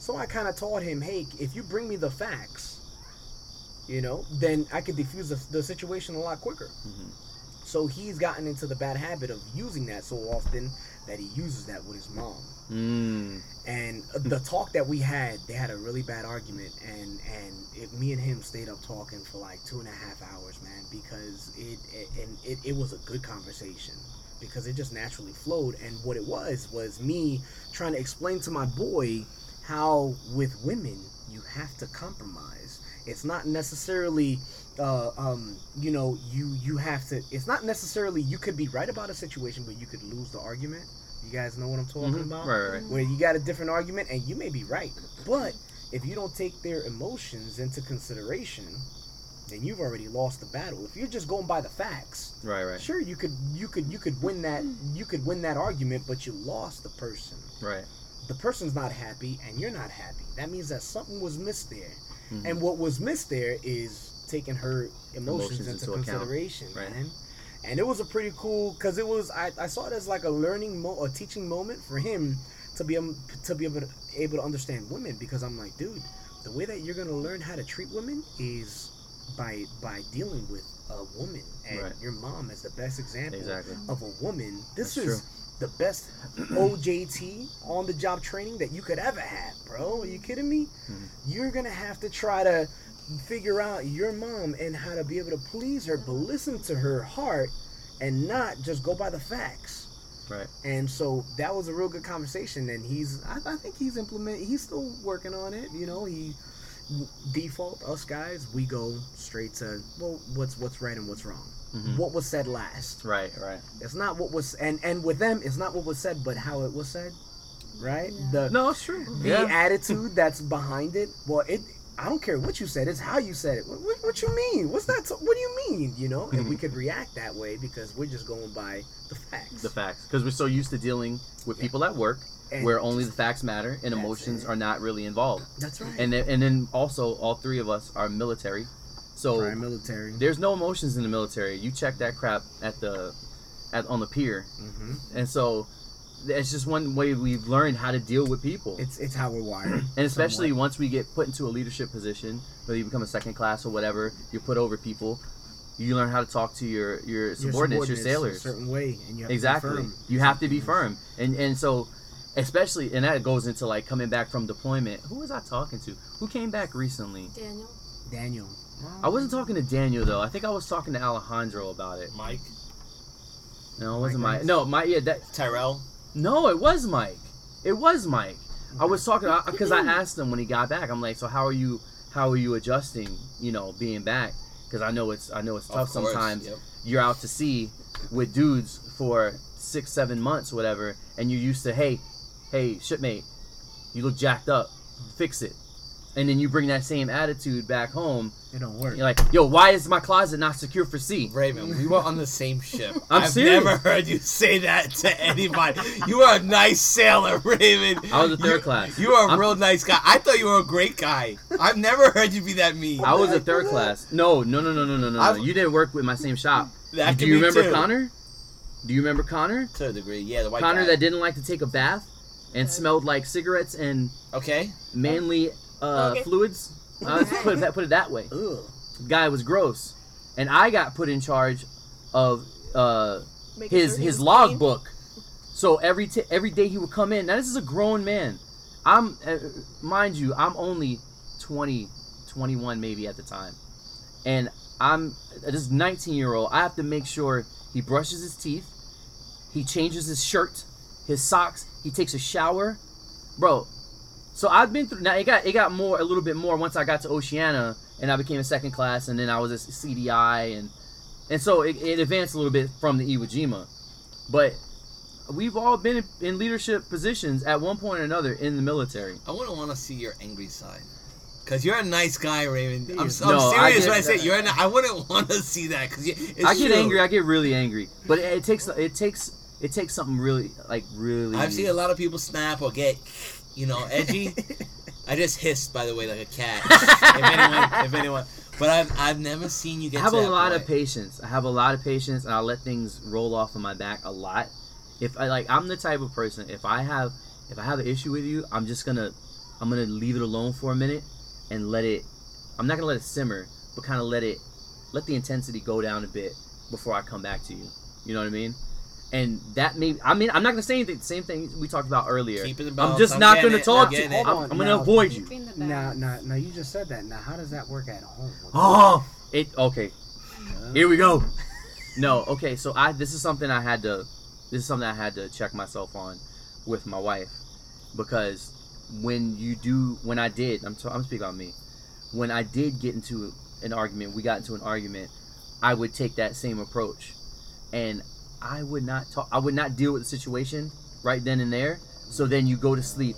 So I kind of told him, hey, if you bring me the facts, you know, then I could defuse the, the situation a lot quicker. Mhm. So he's gotten into the bad habit of using that so often that he uses that with his mom. Mm. And the talk that we had, they had a really bad argument, and and it, me and him stayed up talking for like two and a half hours, man, because it, it and it, it was a good conversation because it just naturally flowed. And what it was was me trying to explain to my boy how with women you have to compromise. It's not necessarily, uh, um, you know, you you have to. It's not necessarily you could be right about a situation, but you could lose the argument. You guys know what I'm talking Mhm. about? Right, right, right. where you got a different argument and you may be right but if you don't take their emotions into consideration then you've already lost the battle if you're just going by the facts Right, right, sure you could you could you could win that you could win that argument but you lost the person right. The person's not happy and you're not happy that means that something was missed there Mhm. and what was missed there is taking her emotions, Emotions into, into account. consideration Right. man and it was a pretty cool because it was I, I saw it as like a learning mo- a teaching moment for him to be um, to be able to, able to understand women because I'm like dude the way that you're gonna learn how to treat women is by by dealing with a woman and Right. your mom is the best example Exactly. of a woman this That's is the best OJT on the job training that you could ever have bro are you kidding me Mhm. you're gonna have to try to figure out your mom and how to be able to please her, but listen to her heart and not just go by the facts. Right. And so that was a real good conversation, and he's I, I think he's implement he's still working on it. You know, he default us guys we go straight to well what's what's right and what's wrong. Mhm. What was said last. Right, right. It's not what was and and with them it's not what was said, but how it was said. Right? Yeah. The No, it's true. the Yeah. attitude that's behind it. Well, it. I don't care what you said. It's how you said it. What, what, what you mean? What's that? What do you mean? You know, and we could react that way because we're just going by the facts. The facts, because we're so used to dealing with people at work, And where only the facts matter and emotions it. are not really involved. That's right. And then, and then also, all three of us are military, so Prime military. there's no emotions in the military. You check that crap at the, at on the pier, hmm and so it's just one way we've learned how to deal with people. It's it's how we're wired. and especially somewhat. once we get put into a leadership position, whether you become a second class or whatever, you're put over people. You learn how to talk to your your subordinates, your, a sailors. certain way, and you have exactly. To be firm. You have to be firm, and and so, especially, and that goes into like coming back from deployment. Who was I talking to? Who came back recently? Daniel. Daniel. I wasn't talking to Daniel though. I think I was talking to Alejandro about it. Mike, No, it wasn't Mike Mike. No, Mike. Yeah, that. Tyrell. No, it was Mike. It was Mike. I was talking because I asked him when he got back. I'm like, so how are you? How are you adjusting? You know, being back. because I know it's I know it's tough sometimes. yep. You're out to sea with dudes for six, seven months, whatever, and you're used to, hey, hey, shipmate, you look jacked up, fix it, and then you bring that same attitude back home. It don't work. You're like, yo, why is my closet not secure for sea? Raven, we were on the same ship. I'm have serious. never heard you say that to anybody. You are a nice sailor, Raven. I was a third You- class. You are a I'm- real nice guy. I thought you were a great guy. I've never heard you be that mean. I was a third class. No, no, no, no, no, no, no. I've- You didn't work with my same shop. That Do you be remember too. Connor? Do you remember Connor? To a degree, yeah, the white Connor guy. that didn't like to take a bath and smelled like cigarettes and Okay. manly uh, Okay. fluids. Uh, let's put it that put it that way. Ugh. Guy was gross, and I got put in charge of uh, Making his sure his was log clean. book. So every t- every day he would come in. Now this is a grown man. I'm uh, mind you, I'm only 20, 21 maybe at the time, and I'm this 19 year old. I have to make sure he brushes his teeth, he changes his shirt, his socks, he takes a shower, bro. So I've been through. Now it got it got more a little bit more once I got to Oceana and I became a second class, and then I was a CDI, and and so it, it advanced a little bit from the Iwo Jima, but we've all been in, in leadership positions at one point or another in the military. I wouldn't want to see your angry side. Cause you're a nice guy, Raymond. I'm, I'm No, serious get when I say you're. An, I wouldn't want to see that because I get angry. I get really angry, but it, it takes it takes it takes something really like really. I've seen a lot of people snap or get, you know, edgy. I just hissed, by the way, like a cat. if anyone, if anyone, but I've I've never seen you get. I have a lot of patience. I have a lot of patience, and I let things roll off of my back a lot. If I like, I'm the type of person. If I have, if I have an issue with you, I'm just gonna, I'm gonna leave it alone for a minute, and let it. I'm not gonna let it simmer, but kind of let it, let the intensity go down a bit before I come back to you. You know what I mean? And that may. I mean, I'm not gonna say anything. Same thing we talked about earlier. Keep it I'm just I'm not gonna it. talk to you. I'm, I'm gonna now- avoid you. Keeping the Now, now, now, you just said that. Now, how does that work at home? Oh, it okay. Here we go. No, okay. So I this is something I had to this is something I had to check myself on with my wife because when you do when I did I'm t- I'm speaking about me when I did get into an argument we got into an argument I would take that same approach and I would not talk I would not deal with the situation right then and there. So then you go to sleep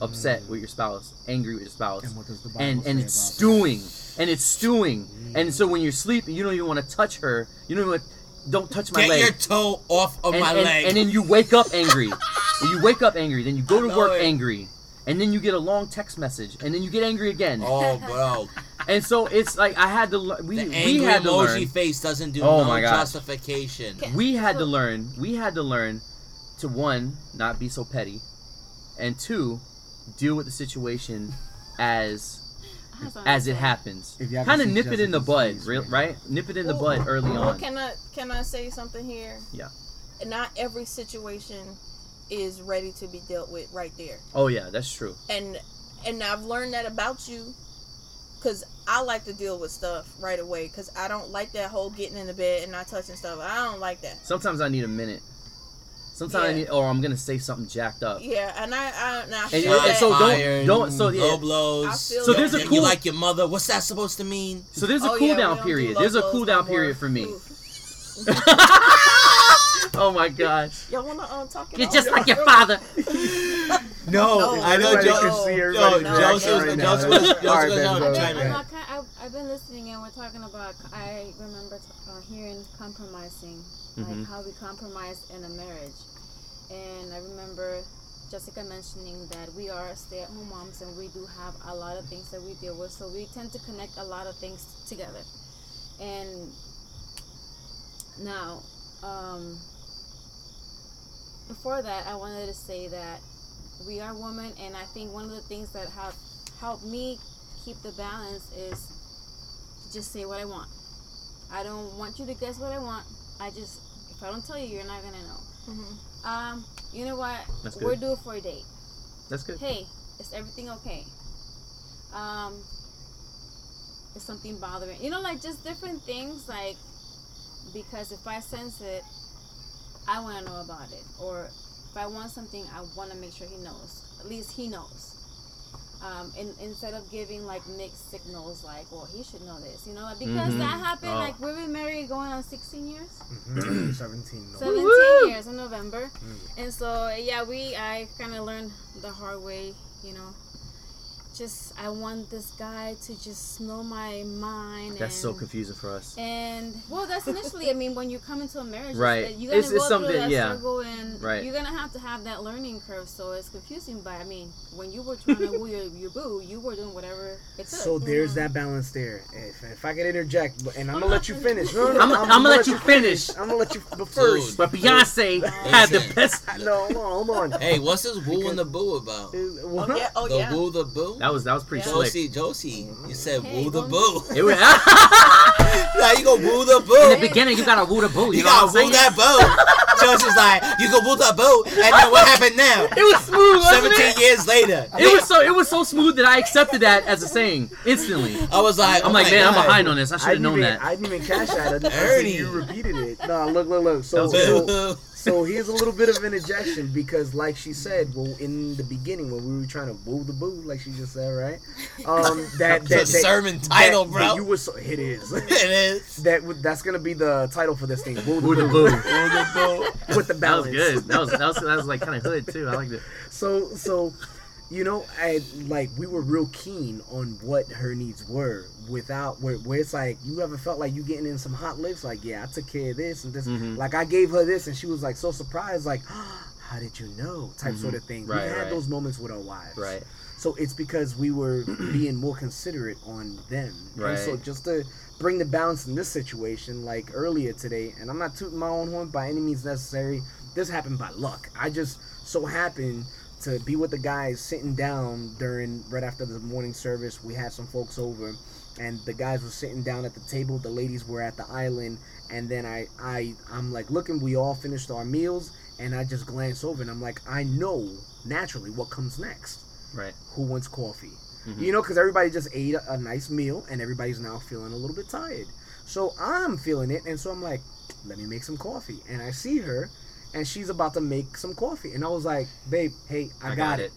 upset mm. with your spouse angry with your spouse. And what does the Bible and and it's stewing and it's stewing. Mm. And so when you're sleeping you don't even want to touch her. You don't even don't touch my Get leg. your toe off of and, my and- leg. and then you wake up angry. You wake up angry then you go to work it. angry and then you get a long text message and then you get angry again oh, bro, and so it's like i had to lear- we, the we angry had to emoji learn face doesn't do Oh no my gosh. justification. Okay. we had to learn we had to learn to one not be so petty and two deal with the situation as as it happens If you haven't kind of nip it in the bud face, real, right nip it in the bud early Well, on can I can I say something here? Yeah. Not every situation is ready to be dealt with right there, oh yeah that's true and and I've learned that about you, because I like to deal with stuff right away. Because I don't like that whole getting in the bed and not touching stuff. I don't like that. Sometimes I need a minute. Sometimes I need, or I'm gonna say something jacked up. Yeah, and I I, and I And- and so don't- Fired, don't- so, yeah. low blows. I feel So there's a cool- you like your mother. What's that supposed to mean? So there's a Oh, cool yeah, down don't do period. There's a cool down more. period for me. Oof. oh my gosh. Y'all wanna um, talk it You're out? just like your father. No, No, I know everybody Joe. can see Yo, everybody's reaction Joseph, right now. Joseph, Joseph, Alright, was then, on I've been, I'm not I've, I've been listening and we're talking about. I remember t- uh, hearing compromising, Mhm. like how we compromise in a marriage, and I remember Jessica mentioning that we are stay-at-home moms and we do have a lot of things that we deal with, so we tend to connect a lot of things together. And now, um, before that, I wanted to say that we are women, and I think one of the things that have helped me keep the balance is to just say what I want. I don't want you to guess what I want. I just, if I don't tell you, you're not gonna know. Mhm. Um, you know what? That's We're good. due for a date. That's good. Hey, is everything okay? Um, is something bothering? You know, like just different things. Like because if I sense it, I want to know about it. Or if I want something, I want to make sure he knows. At least he knows. Um, in, instead of giving like mixed signals, like, well, he should know this, you know, like, because Mhm. that happened. Oh. Like, we've been married going on 16 years. Mhm. 17. no. 17 Woo-woo! years in November. And so yeah, we I kind of learned the hard way, you know. Just I want this guy to just know my mind. That's so confusing for us. And well, that's initially. I mean, when you come into a marriage, Right. You're gonna It's- go it's through that yeah. struggle, and Right. you're gonna have to have that learning curve. So it's confusing. But I mean, when you were trying to woo your, your boo, you were doing whatever it took. So there's that balance there. If, if I could interject, but- and I'm gonna let you finish. No, no, no, I'm- I'm gonna let you finish. I'm gonna let you. But first, But Beyonce had the Listen. best. no, hold on, hold on. Hey, what's this woo and the boo about? Is- Oh yeah, oh the yeah. woo the boo? That was that was pretty Yeah. slick. Josie, mm-hmm. Josie, you said Hey, woo the boo. It was, now you go woo the boo. in the beginning, you gotta woo the boo. You, You know gotta woo that boo. Josie's like, you go woo the boo, and then what happened now? It was smooth, wasn't Seventeen it? years later, It was so it was so smooth that I accepted that as a saying instantly. I was like, I'm oh like, my man, I'm behind on this. I should have known even, that. I didn't even cash that until Ernie. you repeated it. No, look, look, look. So, That was so, Boo. So here's a little bit of an injection because, like she said, well, in the beginning when we were trying to woo the boo, like she just said, right? Um, that It's that, a that sermon title, that- bro. that you were so, it is. it is. that that's gonna be the title for this thing. Woo the Woo the boo. boo. With the balance. That was balance. good. That was that was, that was like kind of hood too. I liked it. So so you know, I like we were real keen on what her needs were without where, where it's like you ever felt like you getting in some hot licks like yeah I took care of this and this Mhm. like I gave her this and she was like so surprised like how did you know type Mhm. sort of thing Right, we had right. those moments with our wives Right. so it's because we were being more considerate on them and so just to bring the balance in this situation like earlier today and I'm not tooting my own horn by any means necessary this happened by luck I just so happened to be with the guys sitting down during right after the morning service. We had some folks over, and the guys were sitting down at the table. The ladies were at the island, and then I I I'm like looking. We all finished our meals, and I just glance over, and I'm like, I know naturally what comes next. Right. Who wants coffee? Mhm. You know, because everybody just ate a, a nice meal, and everybody's now feeling a little bit tired. So I'm feeling it, and so I'm like, let me make some coffee. And I see her, and she's about to make some coffee, and I was like, babe, hey, I, got, it.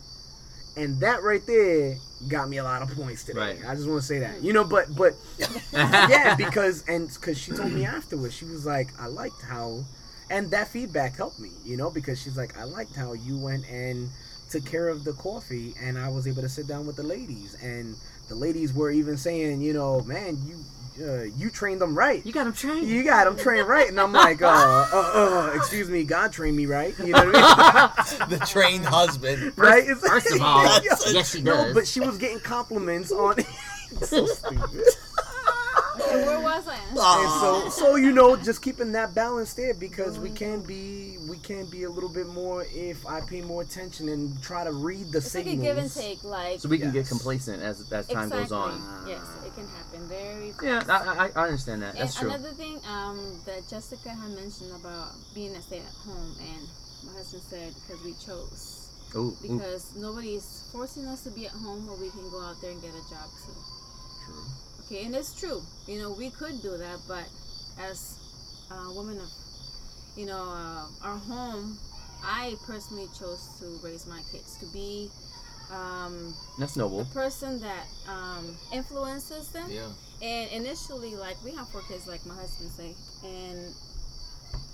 And that right there got me a lot of points today. Right. I just want to say that, you know, but but yeah, because and because she told me afterwards, she was like, I liked how, and that feedback helped me, you know, because she's like, I liked how you went and took care of the coffee, and I was able to sit down with the ladies, and the ladies were even saying, you know, man, you uh, you trained them right. You got him trained. You got them trained right, and I'm like, uh, uh, uh, excuse me, God trained me right, you know what I mean? the trained husband. right? It's- First of all, yes, she does. no, does. but she was getting compliments on. so stupid. Okay, where was I? And so, so you know, just keeping that balance there because we can be, we can be a little bit more if I pay more attention and try to read the It's like a signals. give and take, like so we can get complacent as as time exactly. goes on. Yes, it can happen very. Yeah. I, I, I understand that. That's true. another thing um, that Jessica had mentioned about being a stay at home, and my husband said because we chose, Ooh, ooh, because nobody's forcing us to be at home, or we can go out there and get a job too. true. Okay, and it's true. You know, we could do that, but as a woman of, you know, uh, our home, I personally chose to raise my kids to be um, That's the person that um, influences them. Yeah. And initially, like we have four kids, like my husband say, and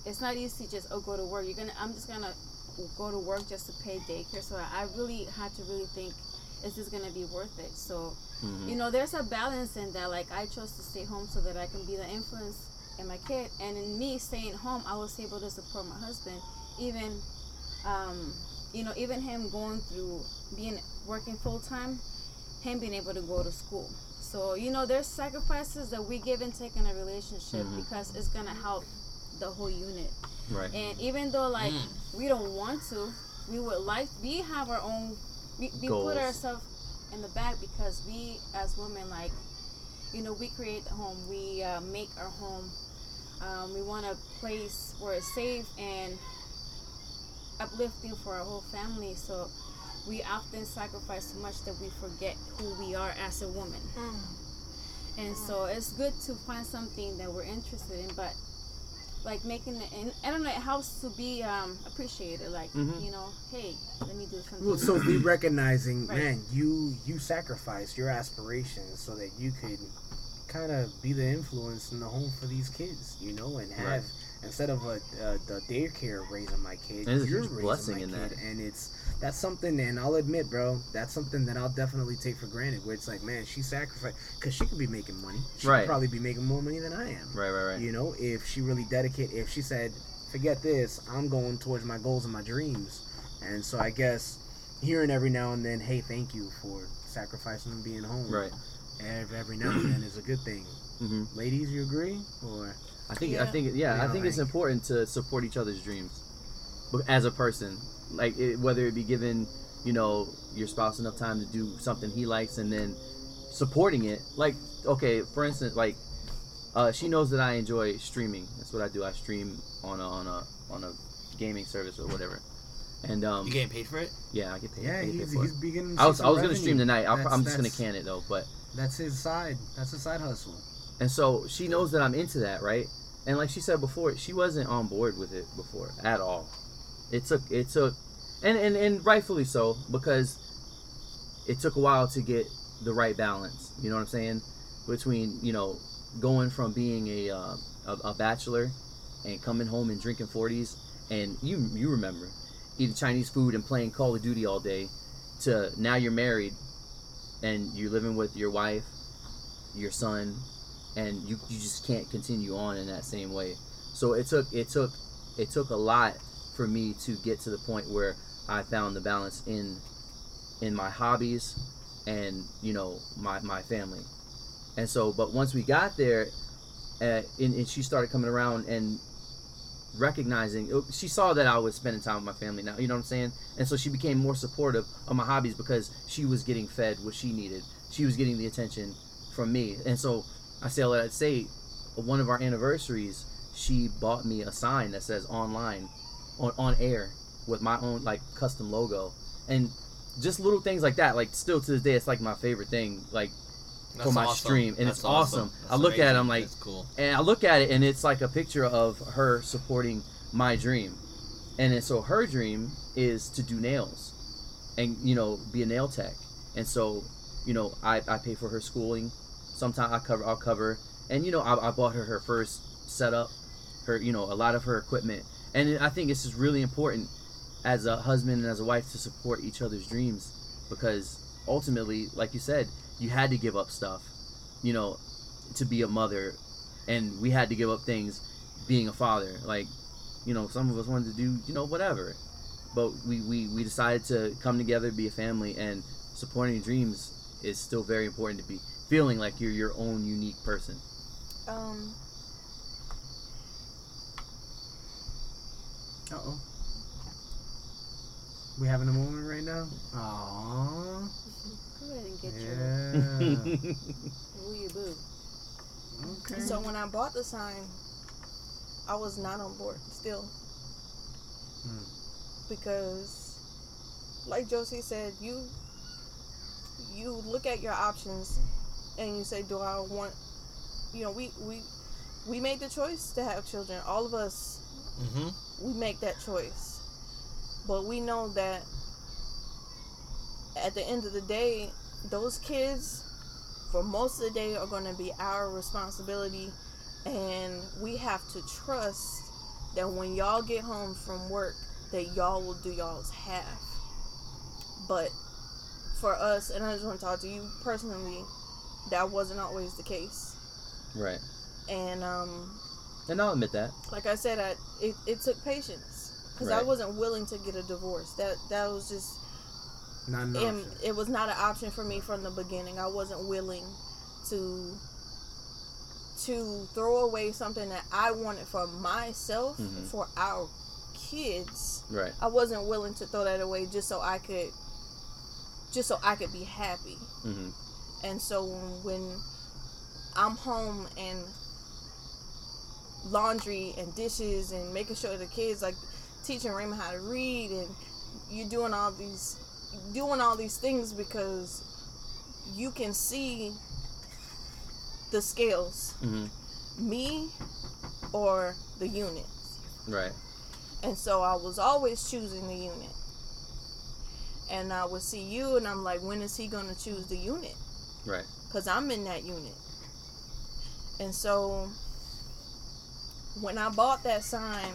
it's not easy to just oh go to work. You're gonna I'm just gonna go to work just to pay daycare. So I I really had to really think, is this gonna be worth it? So Mhm. you know, there's a balance in that. Like I chose to stay home so that I can be the influence in my kid, and in me staying home, I was able to support my husband, even, um, you know, even him going through being working full time, him being able to go to school. So you know, there's sacrifices that we give and take in a relationship Mhm. because it's gonna help the whole unit. Right. And even though like Mm. we don't want to, we would like we have our own. We, we put ourselves in the back because we as women like, you know, we create the home. We uh, make our home. Um, we want a place where it's safe and uplifting for our whole family. So we often sacrifice so much that we forget who we are as a woman. And so it's good to find something that we're interested in, but like making it, and I don't know, it helps to be um, appreciated. Like Mhm. you know, hey, let me do something. Well, so be recognizing, Right. man, you you sacrificed your aspirations so that you could kind of be the influence in the home for these kids, you know, and have Right. instead of a, a the daycare raising my kid, And there's a you're huge raising blessing my in kid, that. and it's that's something, and I'll admit, bro, that's something that I'll definitely take for granted. Where it's like, man, she sacrificed because she could be making money, she Right. could probably be making more money than I am. Right, right, right. You know, if she really dedicate, if she said, "Forget this, I'm going towards my goals and my dreams," and so I guess hearing every now and then, "Hey, thank you for sacrificing and being home," Right. Every, every now and then is a good thing. hmm Ladies, you agree? Or I think I Yeah. think yeah, I Yeah, think it's important to support each other's dreams, as a person, like it, whether it be giving you know your spouse enough time to do something he likes and then supporting it. Like okay, for instance, like uh, she knows that I enjoy streaming. That's what I do. I stream on a on a on a gaming service or whatever. And um, You getting paid for it? yeah, I get paid. yeah, I get paid he's, for it. he's beginning. to I was I was gonna stream tonight. I'll, i'm just gonna can it though, but That's his side. That's a side hustle. And so she knows that I'm into that, right? And like she said before, she wasn't on board with it before at all. It took it took and, and, and rightfully so, because it took a while to get the right balance. You know what I'm saying? Between, you know, going from being a uh, a, a bachelor and coming home and drinking forties and you you remember eating Chinese food and playing Call of Duty all day to now you're married and you're living with your wife, your son, and you, you just can't continue on in that same way. So it took it took it took a lot for me to get to the point where I found the balance in in my hobbies and you know my my family. And so, but once we got there, uh, and, and she started coming around and recognizing oh, she saw that I was spending time with my family now you know what I'm saying? And so she became more supportive of my hobbies because she was getting fed what she needed. She was getting the attention from me. And so I say that to say one of our anniversaries she bought me a sign that says online on, on air with my own like custom logo and just little things like that like still to this day it's like my favorite thing like That's my awesome. stream, and That's it's awesome. That's I look at it. I'm like, That's cool. and I look at it and it's like a picture of her supporting my dream. And then so her dream is to do nails and you know be a nail tech. And so, you know, I, I pay for her schooling. Sometimes I cover I'll cover and you know I, I bought her her first setup, her you know a lot of her equipment. And I think it's just really important as a husband and as a wife to support each other's dreams because ultimately, like you said, you had to give up stuff, you know, to be a mother, and we had to give up things being a father. Like, you know, some of us wanted to do, you know, whatever, but we we, we decided to come together, be a family, and supporting dreams is still very important to be feeling like you're your own unique person. Um, Uh oh. We having a moment right now? Aww. Go ahead and get your Yeah. woo you boo. okay. so when I bought the sign, I was not on board still. Hmm. Because, like Josie said, you you look at your options and you say, "Do I want?" You know, we we we made the choice to have children. All of us Mm-hmm. We make that choice. But we know that at the end of the day, those kids, for most of the day, are going to be our responsibility. And we have to trust that when y'all get home from work, that y'all will do y'all's half. But for us, and I just want to talk to you personally, that wasn't always the case. right. And um, And I'll admit that. like I said, I, it, it took patience because I wasn't willing to get a divorce. That that was just Not an and option. it was not an option for me from the beginning. I wasn't willing to to throw away something that I wanted for myself Mhm. for our kids. Right. I wasn't willing to throw that away just so I could just so I could be happy. hmm And so when I'm home and laundry and dishes and making sure the kids like teaching Raymond how to read and you're doing all these doing all these things because you can see the scales. hmm Me or the unit. Right. And so I was always choosing the unit. And I would see you, and I'm like, when is he going to choose the unit? Right. Because I'm in that unit. And so when I bought that sign,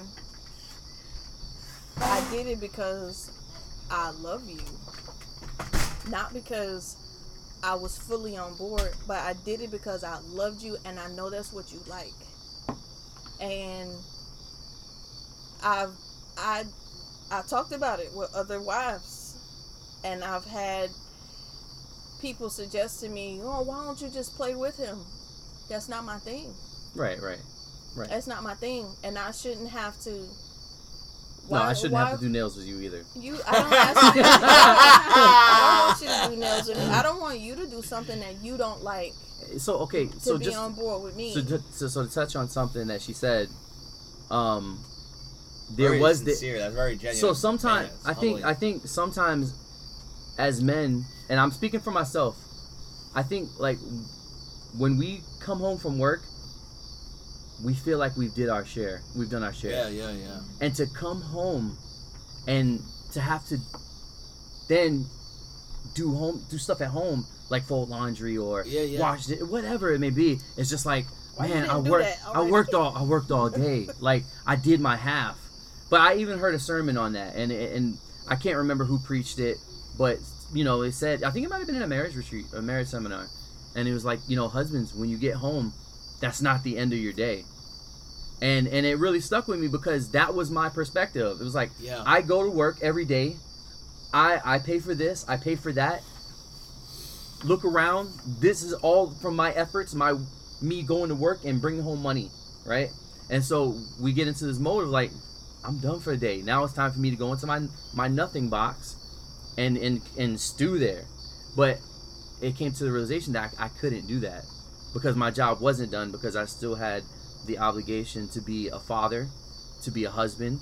I did it because I love you. Not because I was fully on board, but I did it because I loved you and I know that's what you like. And I've I I talked about it with other wives and I've had people suggest to me, "Oh, why don't you just play with him?" That's not my thing. Right. Right. That's not my thing, and I shouldn't have to. no, I shouldn't why- have to do nails with you either. You, I don't ask you. I don't want you to do nails with me. I don't want you to do something that you don't like So okay, to so be just on board with me. so, to, so so to touch on something that she said, um, there Very was the sincere. That's very genuine. so sometimes Yeah, I think humbling. I think sometimes as men, and I'm speaking for myself, I think like when we come home from work, we feel like we've did our share, we've done our share, Yeah, yeah, yeah. and to come home and to have to then do home do stuff at home like fold laundry or Yeah, yeah. wash it, whatever it may be. It's just like Why man, I do worked I worked all I worked all day. like I did my half. But I even heard a sermon on that and and I can't remember who preached it, but you know, it said I think it might have been in a marriage retreat, a marriage seminar. And it was like, you know, husbands, when you get home, that's not the end of your day. And and it really stuck with me because that was my perspective. It was like Yeah. I go to work every day. I I pay for this, I pay for that. Look around. This is all from my efforts, my me going to work and bringing home money, right? And so we get into this mode of like, I'm done for the day. Now it's time for me to go into my my nothing box, and and and stew there. But it came to the realization that I, I couldn't do that because my job wasn't done because I still had the obligation to be a father, to be a husband,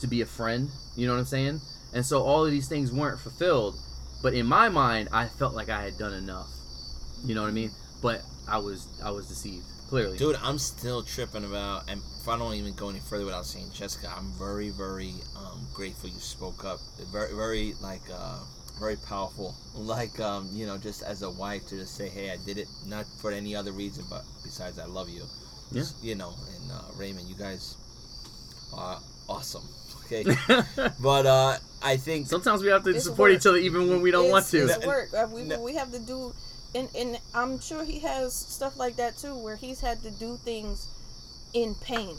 to be a friend. You know what I'm saying? And so all of these things weren't fulfilled. But in my mind, I felt like I had done enough. You know what I mean? But I was I was deceived clearly. Dude, I'm still tripping about, and if I don't even go any further without saying, Jessica, I'm very, very um, grateful you spoke up. Very, very, like, uh, very powerful. Like, um, you know, just as a wife to just say, hey, I did it, not for any other reason, but besides, I love you. Yeah. You know, and uh, Raymond, you guys are awesome. Okay. but uh, I think Sometimes we have to support work. each other even when we don't want to. It's work. Uh, we, No. we have to do, and, and I'm sure he has stuff like that too, where he's had to do things in pain.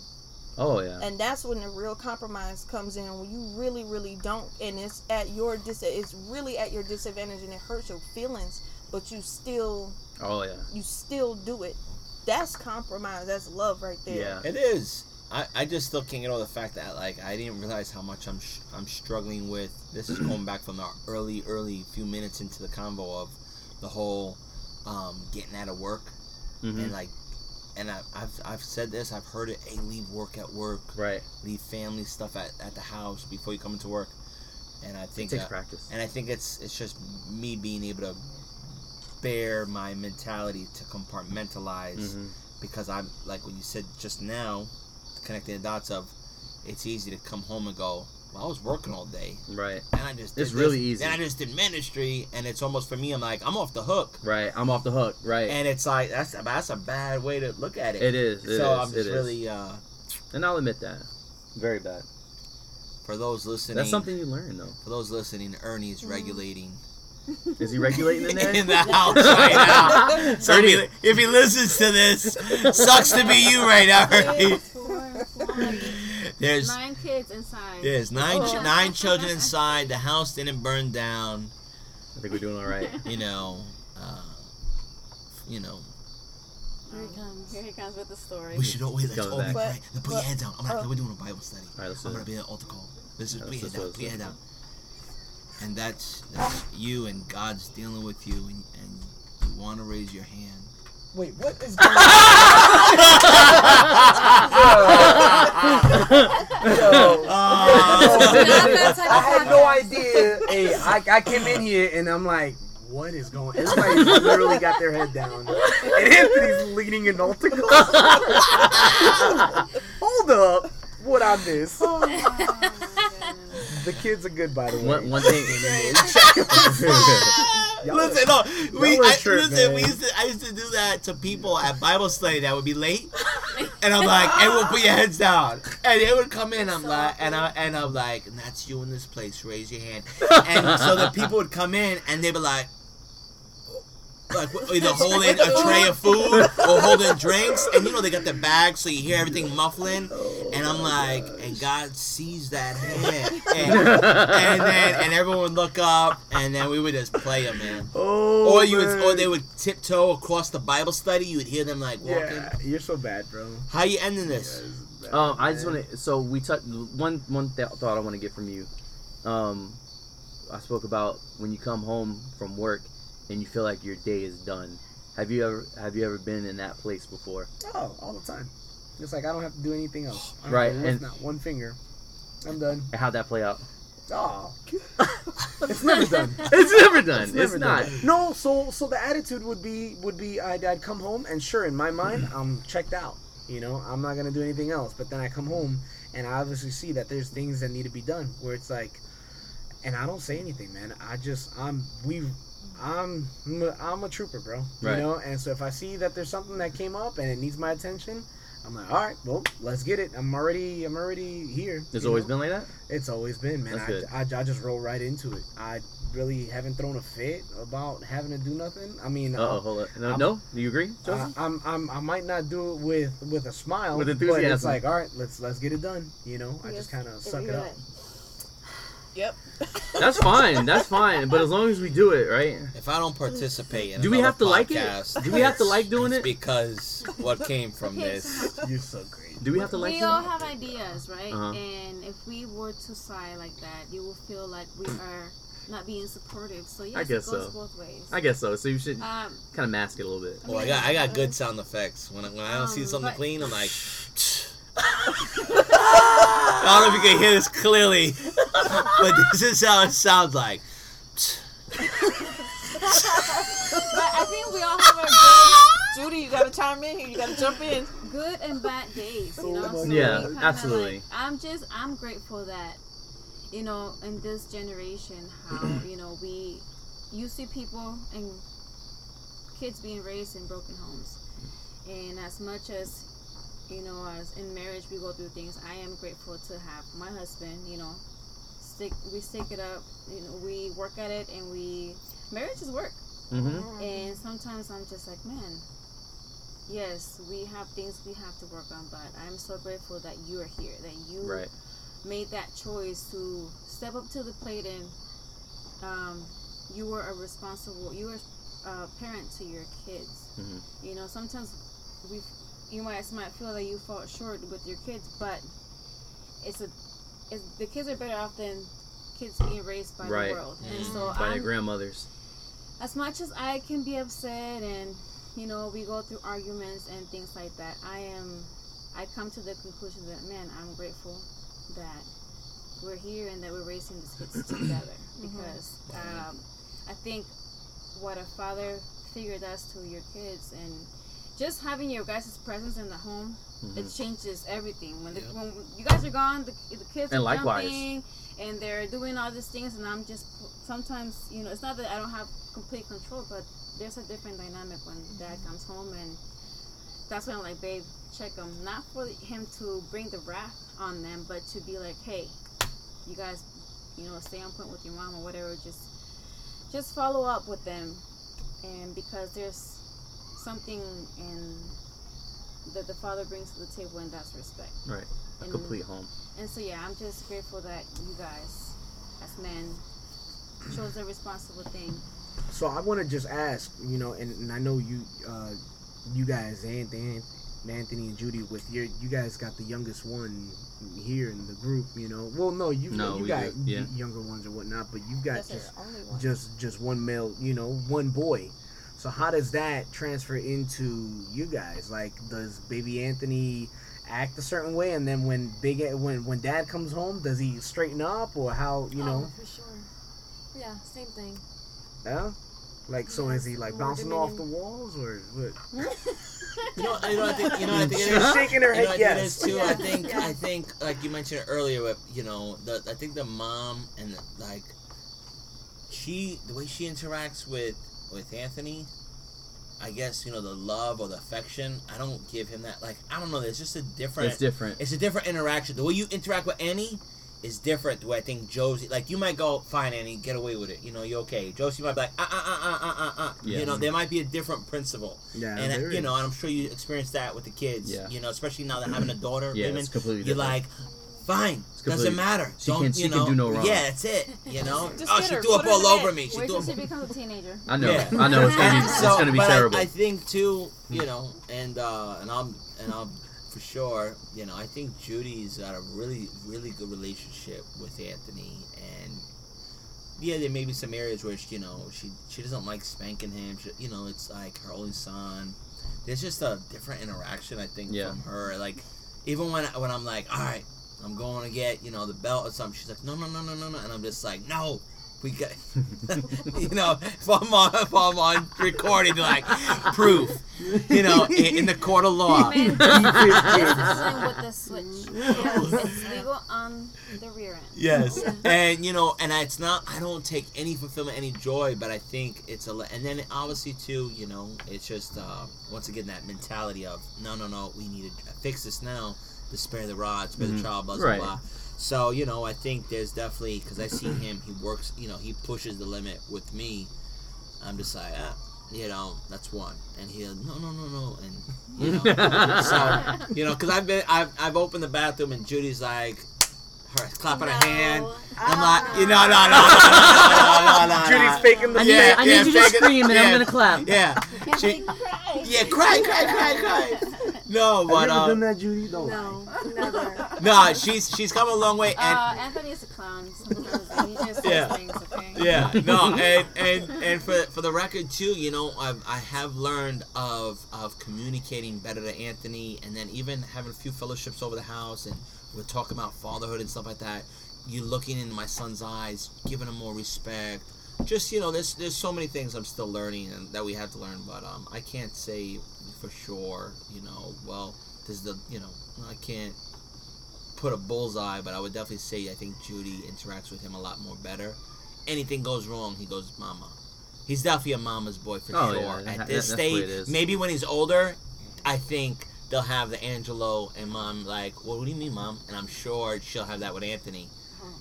Oh yeah. and that's when the real compromise comes in when you really really don't and it's at your dis it's really at your disadvantage and it hurts your feelings but you still Oh yeah. you still do it that's compromise that's love right there Yeah. It is. I, I just still can't get over the fact that like I didn't realize how much I'm sh- I'm struggling with. This is going back from the early early few minutes into the convo of the whole um, getting out of work Mhm. and like and I, I've I've said this I've heard it. Hey, leave work at work. Right. Leave family stuff at, at the house before you come into work. And I think It think takes uh, practice. and I think it's it's just me being able to bear my mentality to compartmentalize Mhm. because I'm like what you said just now, connecting the dots of it's easy to come home and go, well, I was working all day, Right. and I just did It's this, really easy. And I just did ministry, and it's almost for me. I'm like, I'm off the hook, Right. I'm off the hook. Right. and it's like that's that's a bad way to look at it. it is. It so is, I'm it just is. really uh, And I'll admit that. Very bad. for those listening. That's something you learn though. For those listening, Ernie's Mm. regulating Is he regulating in there? in the house right now. So if he, if he listens to this, sucks to be you right now, Ernie. There's nine kids inside. There's nine ch- Oh. nine children inside. The house didn't burn down. I think we're doing all right. You know, uh, you know. Here he comes. Here he comes with the story. We should always He's let's coming all be back. put your But- head down. I'm gonna, uh, we're doing a Bible study. All right, let's do I'm it. gonna be an altar call. This is Yeah, put your let's head do down. Put your let's head do down. And that's that's you and God's dealing with you, and, and you want to raise your hand. Wait, what is going on? Yo, Uh, Not that type I had no idea. Hey, I, I came in here and I'm like, what is going? On? Everybody literally got their head down, and Anthony's leaning an altar call. Hold up, what I miss? The kids are good, by the way. One, one thing. Listen, no, we y'all trip, listen. man. We used to I used to do that to people at Bible study that would be late, and I'm like, "Everyone, put your heads down." And they would come in. I'm like, and I and I'm like, "And that's you in this place. Raise your hand." And so the people would come in, and they'd be like. Like either holding a tray of food or holding drinks, and you know they got their bags, so you hear everything muffling. And I'm like, and God sees that hand, and, and then and everyone would look up, and then we would just play them, man. Oh, Or you would, or they would tiptoe across the Bible study. You would hear them like walking. Yeah, you're so bad, bro. How you ending this? Um, I just want to. So we touched one one th- thought I want to get from you. Um, I spoke about when you come home from work and you feel like your day is done. Have you ever have you ever been in that place before? Oh, all the time. It's like I don't have to do anything else. I don't Right, have and- not one finger. I'm done. And how'd that play out? Oh, it's never done. It's never done. It's, never not. done. No, so so the attitude would be would be I'd, I'd come home and sure in my mind I'm checked out. You know I'm not gonna do anything else. But then I come home and I obviously see that there's things that need to be done where it's like, and I don't say anything, man. I just I'm we. I'm I'm a trooper, bro. You Right. know, and so if I see that there's something that came up and it needs my attention, I'm like, all right, well, let's get it. I'm already I'm already here. It's always know? been like that. It's always been, man. That's good. I, I, I just roll right into it. I really haven't thrown a fit about having to do nothing. I mean, Uh oh, I'll- hold up. No, I'm- no. Do you agree, I, Joseph? I'm, I'm, I might not do it with with a smile, With But it's like, all right, let's let's get it done. You know, I Yes, just kind of suck it up. Let- Yep. That's fine. That's fine. But as long as we do it, right? If I don't participate in Do we have to like it? Do we have to like doing it's it? because what came from Okay, this. so You're so great. Do we have to like we it? all have ideas, right? Uh-huh. And if we were to sigh like that, you will feel like we are not being supportive. So yes, guess it goes so. both ways. I guess so. So you should um, kind of mask it a little bit. Well, I got I got good sound effects. When I, when I don't see Um, something but- clean, I'm like. I don't know if you can hear this clearly, but this is how it sounds like. but I think we all have our good, Judy, you gotta chime in here. You gotta jump in. good and bad days, you Oh know. So Yeah, absolutely. Like, I'm just I'm grateful that you know in this generation how you know we you see people and kids being raised in broken homes, and as much as you know as in marriage we go through things, I am grateful to have my husband. You know, stick we stick it up. You know, we work at it, and we marriage is work. Mm-hmm. And sometimes I'm just like, man, yes, we have things we have to work on, but I'm so grateful that you are here, that you Right. made that choice to step up to the plate and um, you were a responsible, you were a parent to your kids. Mhm. You know, sometimes we, you might might feel that you fall short with your kids, but it's a, it's, the kids are better off than kids being raised by Right. the world. And Mm. so By I'm, your grandmothers. as much as I can be upset and you know we go through arguments and things like that, I am I come to the conclusion that man, I'm grateful that we're here and that we're raising these kids together because um, I think what a father figure does to your kids and just having your guys' presence in the home it Mhm. changes everything when, the, Yep. when you guys are gone the, the kids And are likewise. jumping and they're doing all these things and i'm just sometimes you know it's not that i don't have complete control but there's a different dynamic when dad comes home and that's when i'm like babe check him not for him to bring the wrath on them but to be like hey you guys you know stay on point with your mom or whatever just just follow up with them and because there's something in that the father brings to the table and that's respect Right. A And- complete home. and so yeah, I'm just grateful that you guys, as men, chose the responsible thing. So I want to just ask, you know, and, and I know you, uh, you guys, Anthony, Anthony and Judy, with your, you guys got the youngest one here in the group, you know. Well, no, you, No, you we got yeah. younger ones or whatnot, but you've got That's just the only one. just just one male, you know, one boy. So how does that transfer into you guys? Like, does baby Anthony act a certain way, and then when big when when dad comes home, does he straighten up, or how you know? Oh, for sure. Yeah, same thing. Yeah. Like, so is he like More bouncing off the walls or what? You know, you know, I think, you know, what I think it She's shaking her You know, head I think it yes. too. I Yes, think, I think, like you mentioned earlier, with you know, the I think the mom and like she, the way she interacts with with Anthony, I guess you know the love or the affection. I don't give him that. Like I don't know. It's just a different. It's different. It's a different interaction. The way you interact with Annie is different. The way I think Josie, like you might go, fine, Annie, get away with it. You know, you're okay. Josie might be like, uh, uh, uh, uh, uh, uh, uh. Yeah. You know, there might be a different principle. Yeah, and uh, you know, is. and I'm sure you experienced that with the kids. Yeah. You know, especially now that having a daughter, Yeah, women, it's completely you're different. like, fine, doesn't matter. she Don't can- you she can know? do no wrong. Yeah, that's it. You know, Just oh, hit she her, threw up put her in all the over bed. me. She Wait threw till up. she becomes a teenager. I know. Yeah. I know. It's gonna be. And It's gonna be but I- I, think too, you know, and uh, and I'm and I'm for sure, you know, I think Judy's got a really really good relationship with Anthony, and yeah, there may be some areas where she, you know she she doesn't like spanking him. She, you know, it's like her only son. There's just a different interaction, I think, Yeah. from her. Like even when when I'm like, all right, I'm going to get you know the belt or something. She's like, no, no, no, no, no, no, and I'm just like, no. We got, you know, if I'm on, if I'm on recording, like proof, you know, in, in the court of law. Man, discipline with the switch. Yes, it's legal on the rear end. Yes, and you know, and it's not. I don't take any fulfillment, any joy, but I think it's a. And then obviously too, you know, it's just uh, once again that mentality of no, no, no, we need to fix this now. To spare the rod, spare Mhm. the child, blah blah Right. blah. So you know, I think there's definitely because I see him. He works. You know, he pushes the limit with me. I'm just like, ah, you know, that's one, and he'll, no, no, no, no, and you know, so you know, because I've been, I've, I've opened the bathroom and Judy's like, her clapping her hand. No. I'm like, you know, no, no, no, no, no, no, no. Judy's faking the I need, Yeah, I need yeah, you to fake it. scream and Yeah. I'm gonna clap. Yeah, Can't she, cry. yeah, cry, cry, cry, cry. No, Have but you ever done uh, that, Judy? Don't. No, never. no, she's she's come a long way, and Uh, Anthony is a clown. Sometimes he just says Yeah. things, okay? yeah, no, and and and for for the record too, you know, I've, I have learned of of communicating better to Anthony, and then even having a few fellowships over the house, and we're talking about fatherhood and stuff like that. You looking into my son's eyes, giving him more respect. Just you know, there's there's so many things I'm still learning and that we have to learn, but um, I can't say for sure. You know, well, this is the you know, I can't put a bullseye, but I would definitely say I think Judy interacts with him a lot more better. Anything goes wrong, he goes, "Mama." He's definitely a mama's boy for Oh, sure. yeah, that- At this way stage, maybe when he's older, I think they'll have the Angelo and mom like, well, what do you mean, mom? And I'm sure she'll have that with Anthony.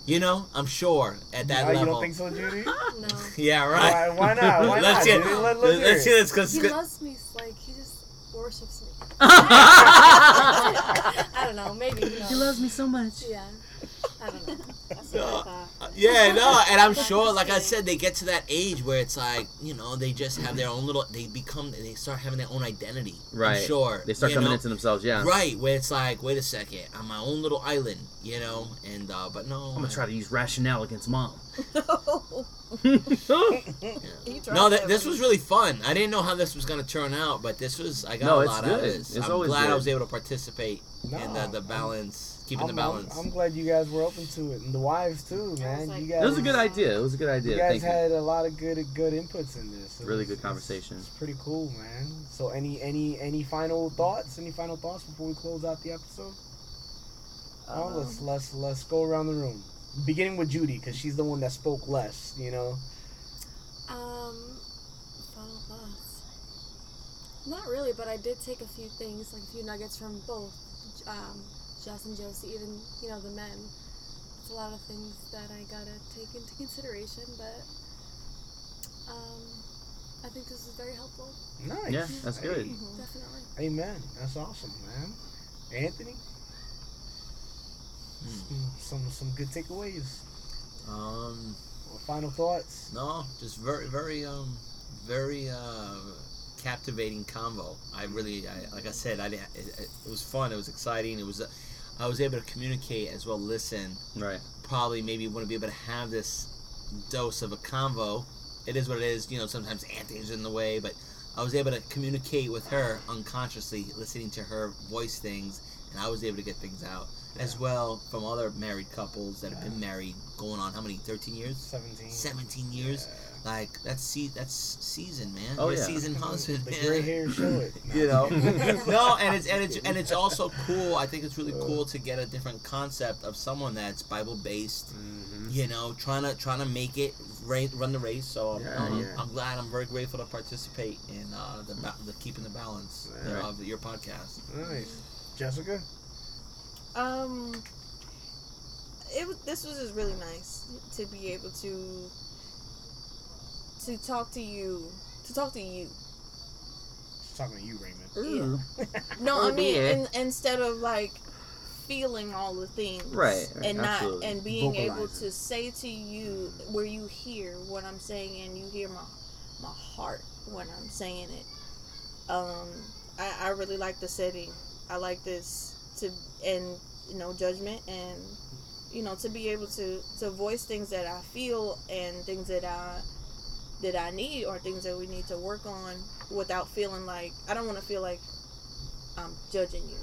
You know, I'm sure at that level. you don't think so, Judy? No. Yeah, right. Why, why not? Why let's not, hear, Judy? Let, let's let's it. hear this because He loves me. Like he just worships me. I don't know. Maybe. You know. loves me so much. Yeah. I don't know. That's what I thought. Yeah, no, and I'm sure, like I said, they get to that age where it's like, you know, they just have their own little, they become, they start having their own identity. I'm Right. sure. They start you coming know? into themselves. Yeah. Right, where it's like, wait a second, I'm my own little island, you know, and uh, but no, I'm gonna try to use rationale against mom. He No, th- this was really fun. I didn't know how this was gonna turn out, but this was I got No, a it's lot out of this. It's I'm always glad I was able to participate in No, the, the I'm- balance, keeping I'm, the I'm- balance. I'm, glad you guys were open to it, and the wives too, man. like- you guys, It was a good idea. It was a good idea. You guys Thank you. had a lot of good good inputs in this. It Really was- good it's- conversation. It's pretty cool, man. So, any any any final thoughts? Any final thoughts before we close out the episode? oh, Um, let's let's let's go around the room, beginning with Judy because she's the one that spoke less. You know. Um, final thoughts. Not really, but I did take a few things, like a few nuggets from both um, Jess and Josie, even you know the men. It's a lot of things that I gotta take into consideration, but um, I think this is very helpful. Nice. Yeah, that's good. Hey, Definitely. Amen. That's awesome, man. Anthony. Hmm. Some some good takeaways. Um, Or final thoughts. no, just very, very, um, very uh, captivating convo. I really, I, like I said, I didn't- it, it, it was fun. It was exciting. It was, uh, I was able to communicate as well. Listen, Right. probably maybe wouldn't be able to have this dose of a convo. It is what it is. You know, sometimes Anthony's in the way, but I was able to communicate with her unconsciously, listening to her voice things, and I was able to get things out as well from other married couples that have been married going on how many 13 years 17. 17 years like that's see that's season man Oh, You're yeah. seasoned husband The man. gray hair show it. you know no and it's and it's and it's also cool i think it's really cool to get a different concept of someone that's bible based Mhm. you know trying to trying to make it ra- run the race so I'm, Yeah, I'm, yeah. I'm glad i'm very grateful to participate in uh, the, the keeping the balance Yeah. of your podcast Nice. Jessica? Um, it was. This was just really nice to be able to to talk to you, to talk to you. She's talking to you, Raymond. Ooh. No, I mean, dear. in, instead of like feeling all the things, Right, right, and not absolutely. and being able it. to say to you where you hear what I'm saying and you hear my my heart when I'm saying it. Um, I, I really like the setting. I like this to and you know judgment and you know to be able to to voice things that I feel and things that I that I need or things that we need to work on without feeling like I don't want to feel like I'm judging you,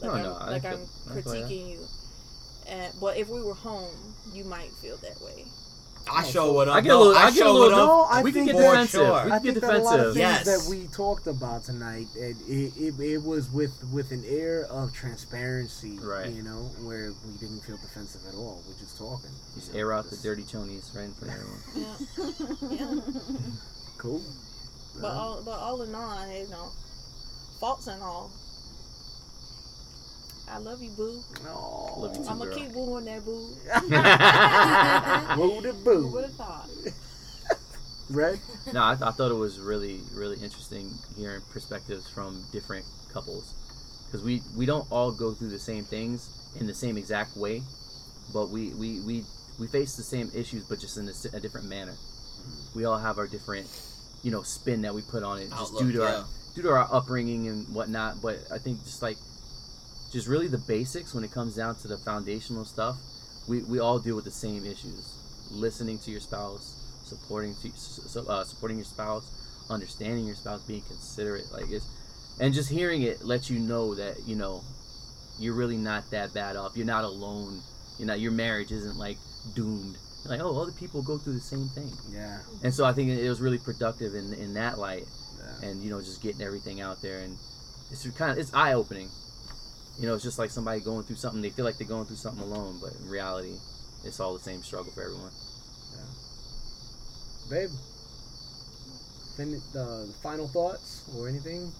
like No, I'm, no, like I'm critiquing you. And, but if we were home, you might feel that way. I oh, show it up I get a No, little. I I get a little. No, I we can think get for defensive. sure. We I can get think that a lot of things Yes. that we talked about tonight, it, it, it, it was with with an air of transparency, Right. You know, where we didn't feel defensive at all. We're just talking. Just you know, air out the dirty chonies right in front of everyone. Yeah. Cool. But all, but all in all, you know, faults and all. I love you, boo. Oh, Love you too. I'm gonna girl. keep wooing that boo. Woo the Who boo. would have thought? Red. no, I, I thought it was really, really interesting hearing perspectives from different couples because we we don't all go through the same things in the same exact way, but we we we, we face the same issues, but just in a, s- a different manner. Mm-hmm. We all have our different, you know, spin that we put on it, just due to yeah. our due to our upbringing and whatnot. But I think just like, just really the basics when it comes down to the foundational stuff, we, we all deal with the same issues. Listening to your spouse, supporting to, so, uh, supporting your spouse, understanding your spouse, being considerate, like it's, and just hearing it lets you know that you know, you're really not that bad off. You're not alone. You know, your marriage isn't like doomed. Like oh, other people go through the same thing, Yeah. and so I think it was really productive in in that light yeah. and you know just getting everything out there and it's kind of it's eye opening. You know, it's just like somebody going through something. They feel like they're going through something alone, but in reality, it's all the same struggle for everyone. Yeah. Babe. Fin- uh, final thoughts or anything?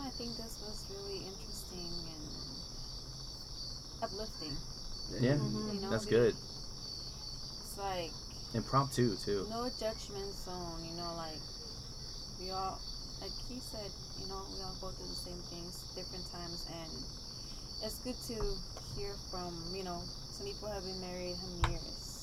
I think this was really interesting and uplifting. Yeah, Mhm. You know, that's good. It's like Impromptu too. no judgment zone. You know, like we all, like he said, you know, we all go through the same things, different times, and it's good to hear from. You know, some people have been married how many years?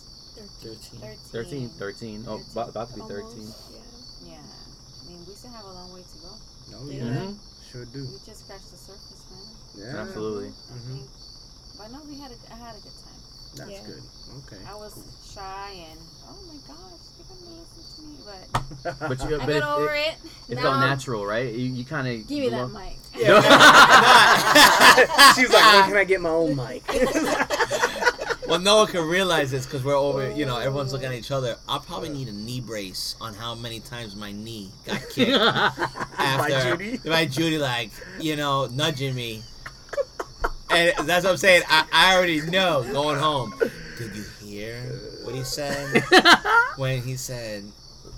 13 13, 13. 13. Oh, about, about to be 13. Yeah. Yeah. I mean, we still have a long way to go. Oh Yeah. yeah. Mhm. Sure do. We just scratched the surface, man. Yeah. Absolutely. I Mhm. think, but no, we had a, I had a good time. That's Yeah. good. Okay. I was cool. shy and oh my gosh, they're gonna listen to me, but But you, I but got it, over it, it. it now, felt natural, right? You, you kind of Give me that mic. She's like, when can I get my own mic? well no one can realize this because we're over you know everyone's oh. looking at each other i'll probably need a knee brace on how many times my knee got kicked after Judy? by Judy, like you know, nudging me, and that's what I'm saying. I, I already know going home. Did you hear what he said when he said,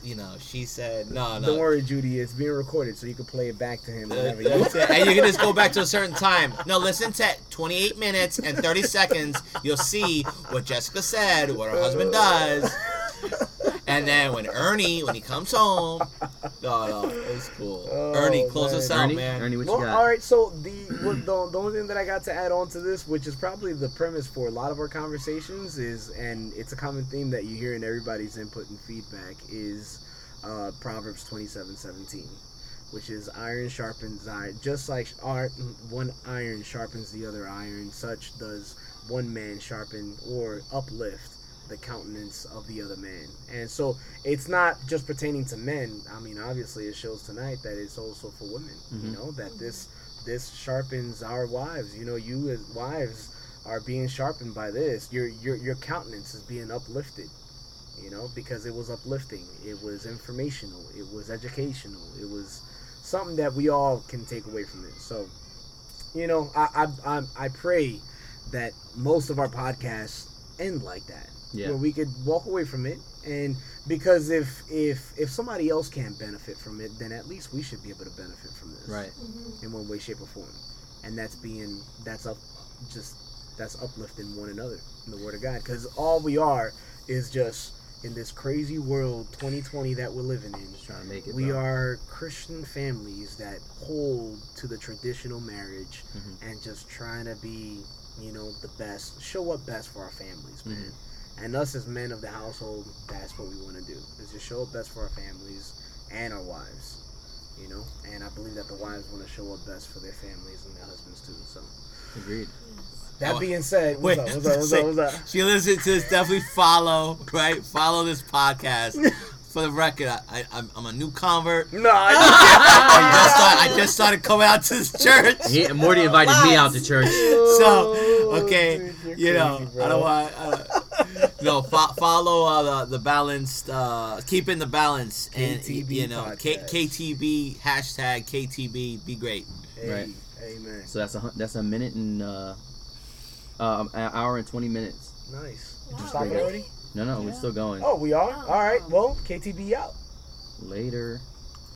you know, she said, no, no. Don't worry, Judy. It's being recorded, so you can play it back to him whenever you want. And you can just go back to a certain time. No, listen to 28 minutes and 30 seconds. You'll see what Jessica said, what her husband does. And then when Ernie, when he comes home, no, no, it's cool. Oh, Ernie, close man. us out, Ernie, man. Ernie, what Well, you got? all right. So the, what, the the only thing that I got to add on to this, which is probably the premise for a lot of our conversations, is and it's a common theme that you hear in everybody's input and feedback is uh, Proverbs twenty seven seventeen, which is iron sharpens iron. Just like art, one iron sharpens the other iron, such does one man sharpen or uplift the countenance of the other man. And so it's not just pertaining to men. I mean, obviously, it shows tonight that it's also for women. You Mhm. know that this this sharpens our wives. You know, you as wives are being sharpened by this. Your your your countenance is being uplifted. You know, because it was uplifting. It was informational. It was educational. It was something that we all can take away from it. So, you know, I I I, I pray that most of our podcasts end like that Yeah. where we could walk away from it and because if if if somebody else can't benefit from it then at least we should be able to benefit from this Right. in one way shape or form and that's being that's up just that's uplifting one another in the word of god because all we are is just in this crazy world 2020 that we're living in Just trying to make it. we bro. are christian families that hold to the traditional marriage Mhm. and just trying to be you know the best show up best for our families man Mm-hmm. And us as men of the household that's what we want to do is to show up best for our families and our wives you know and i believe that the wives want to show up best for their families and their husbands too so Agreed. that Oh, being said what's wait, up what's up what's up, what's up? If you listen to this, definitely follow, right? Follow this podcast. For the record, I, I, I'm, I'm a new convert. no I I, just, started, I just started coming out to this church. He, Morty invited me out to church. So, okay, Dude, you're you know, crazy, bro. I don't want. Uh, no, fo- follow uh, the the balanced, uh, keeping the balance, and KTB you know, K- KTB hashtag KTB. Be great. hey, Right. amen So that's a that's a minute and uh, uh, an hour and twenty minutes. nice Wow. stop already No, no, we're still going. oh we are Oh. all right well ktb out Later.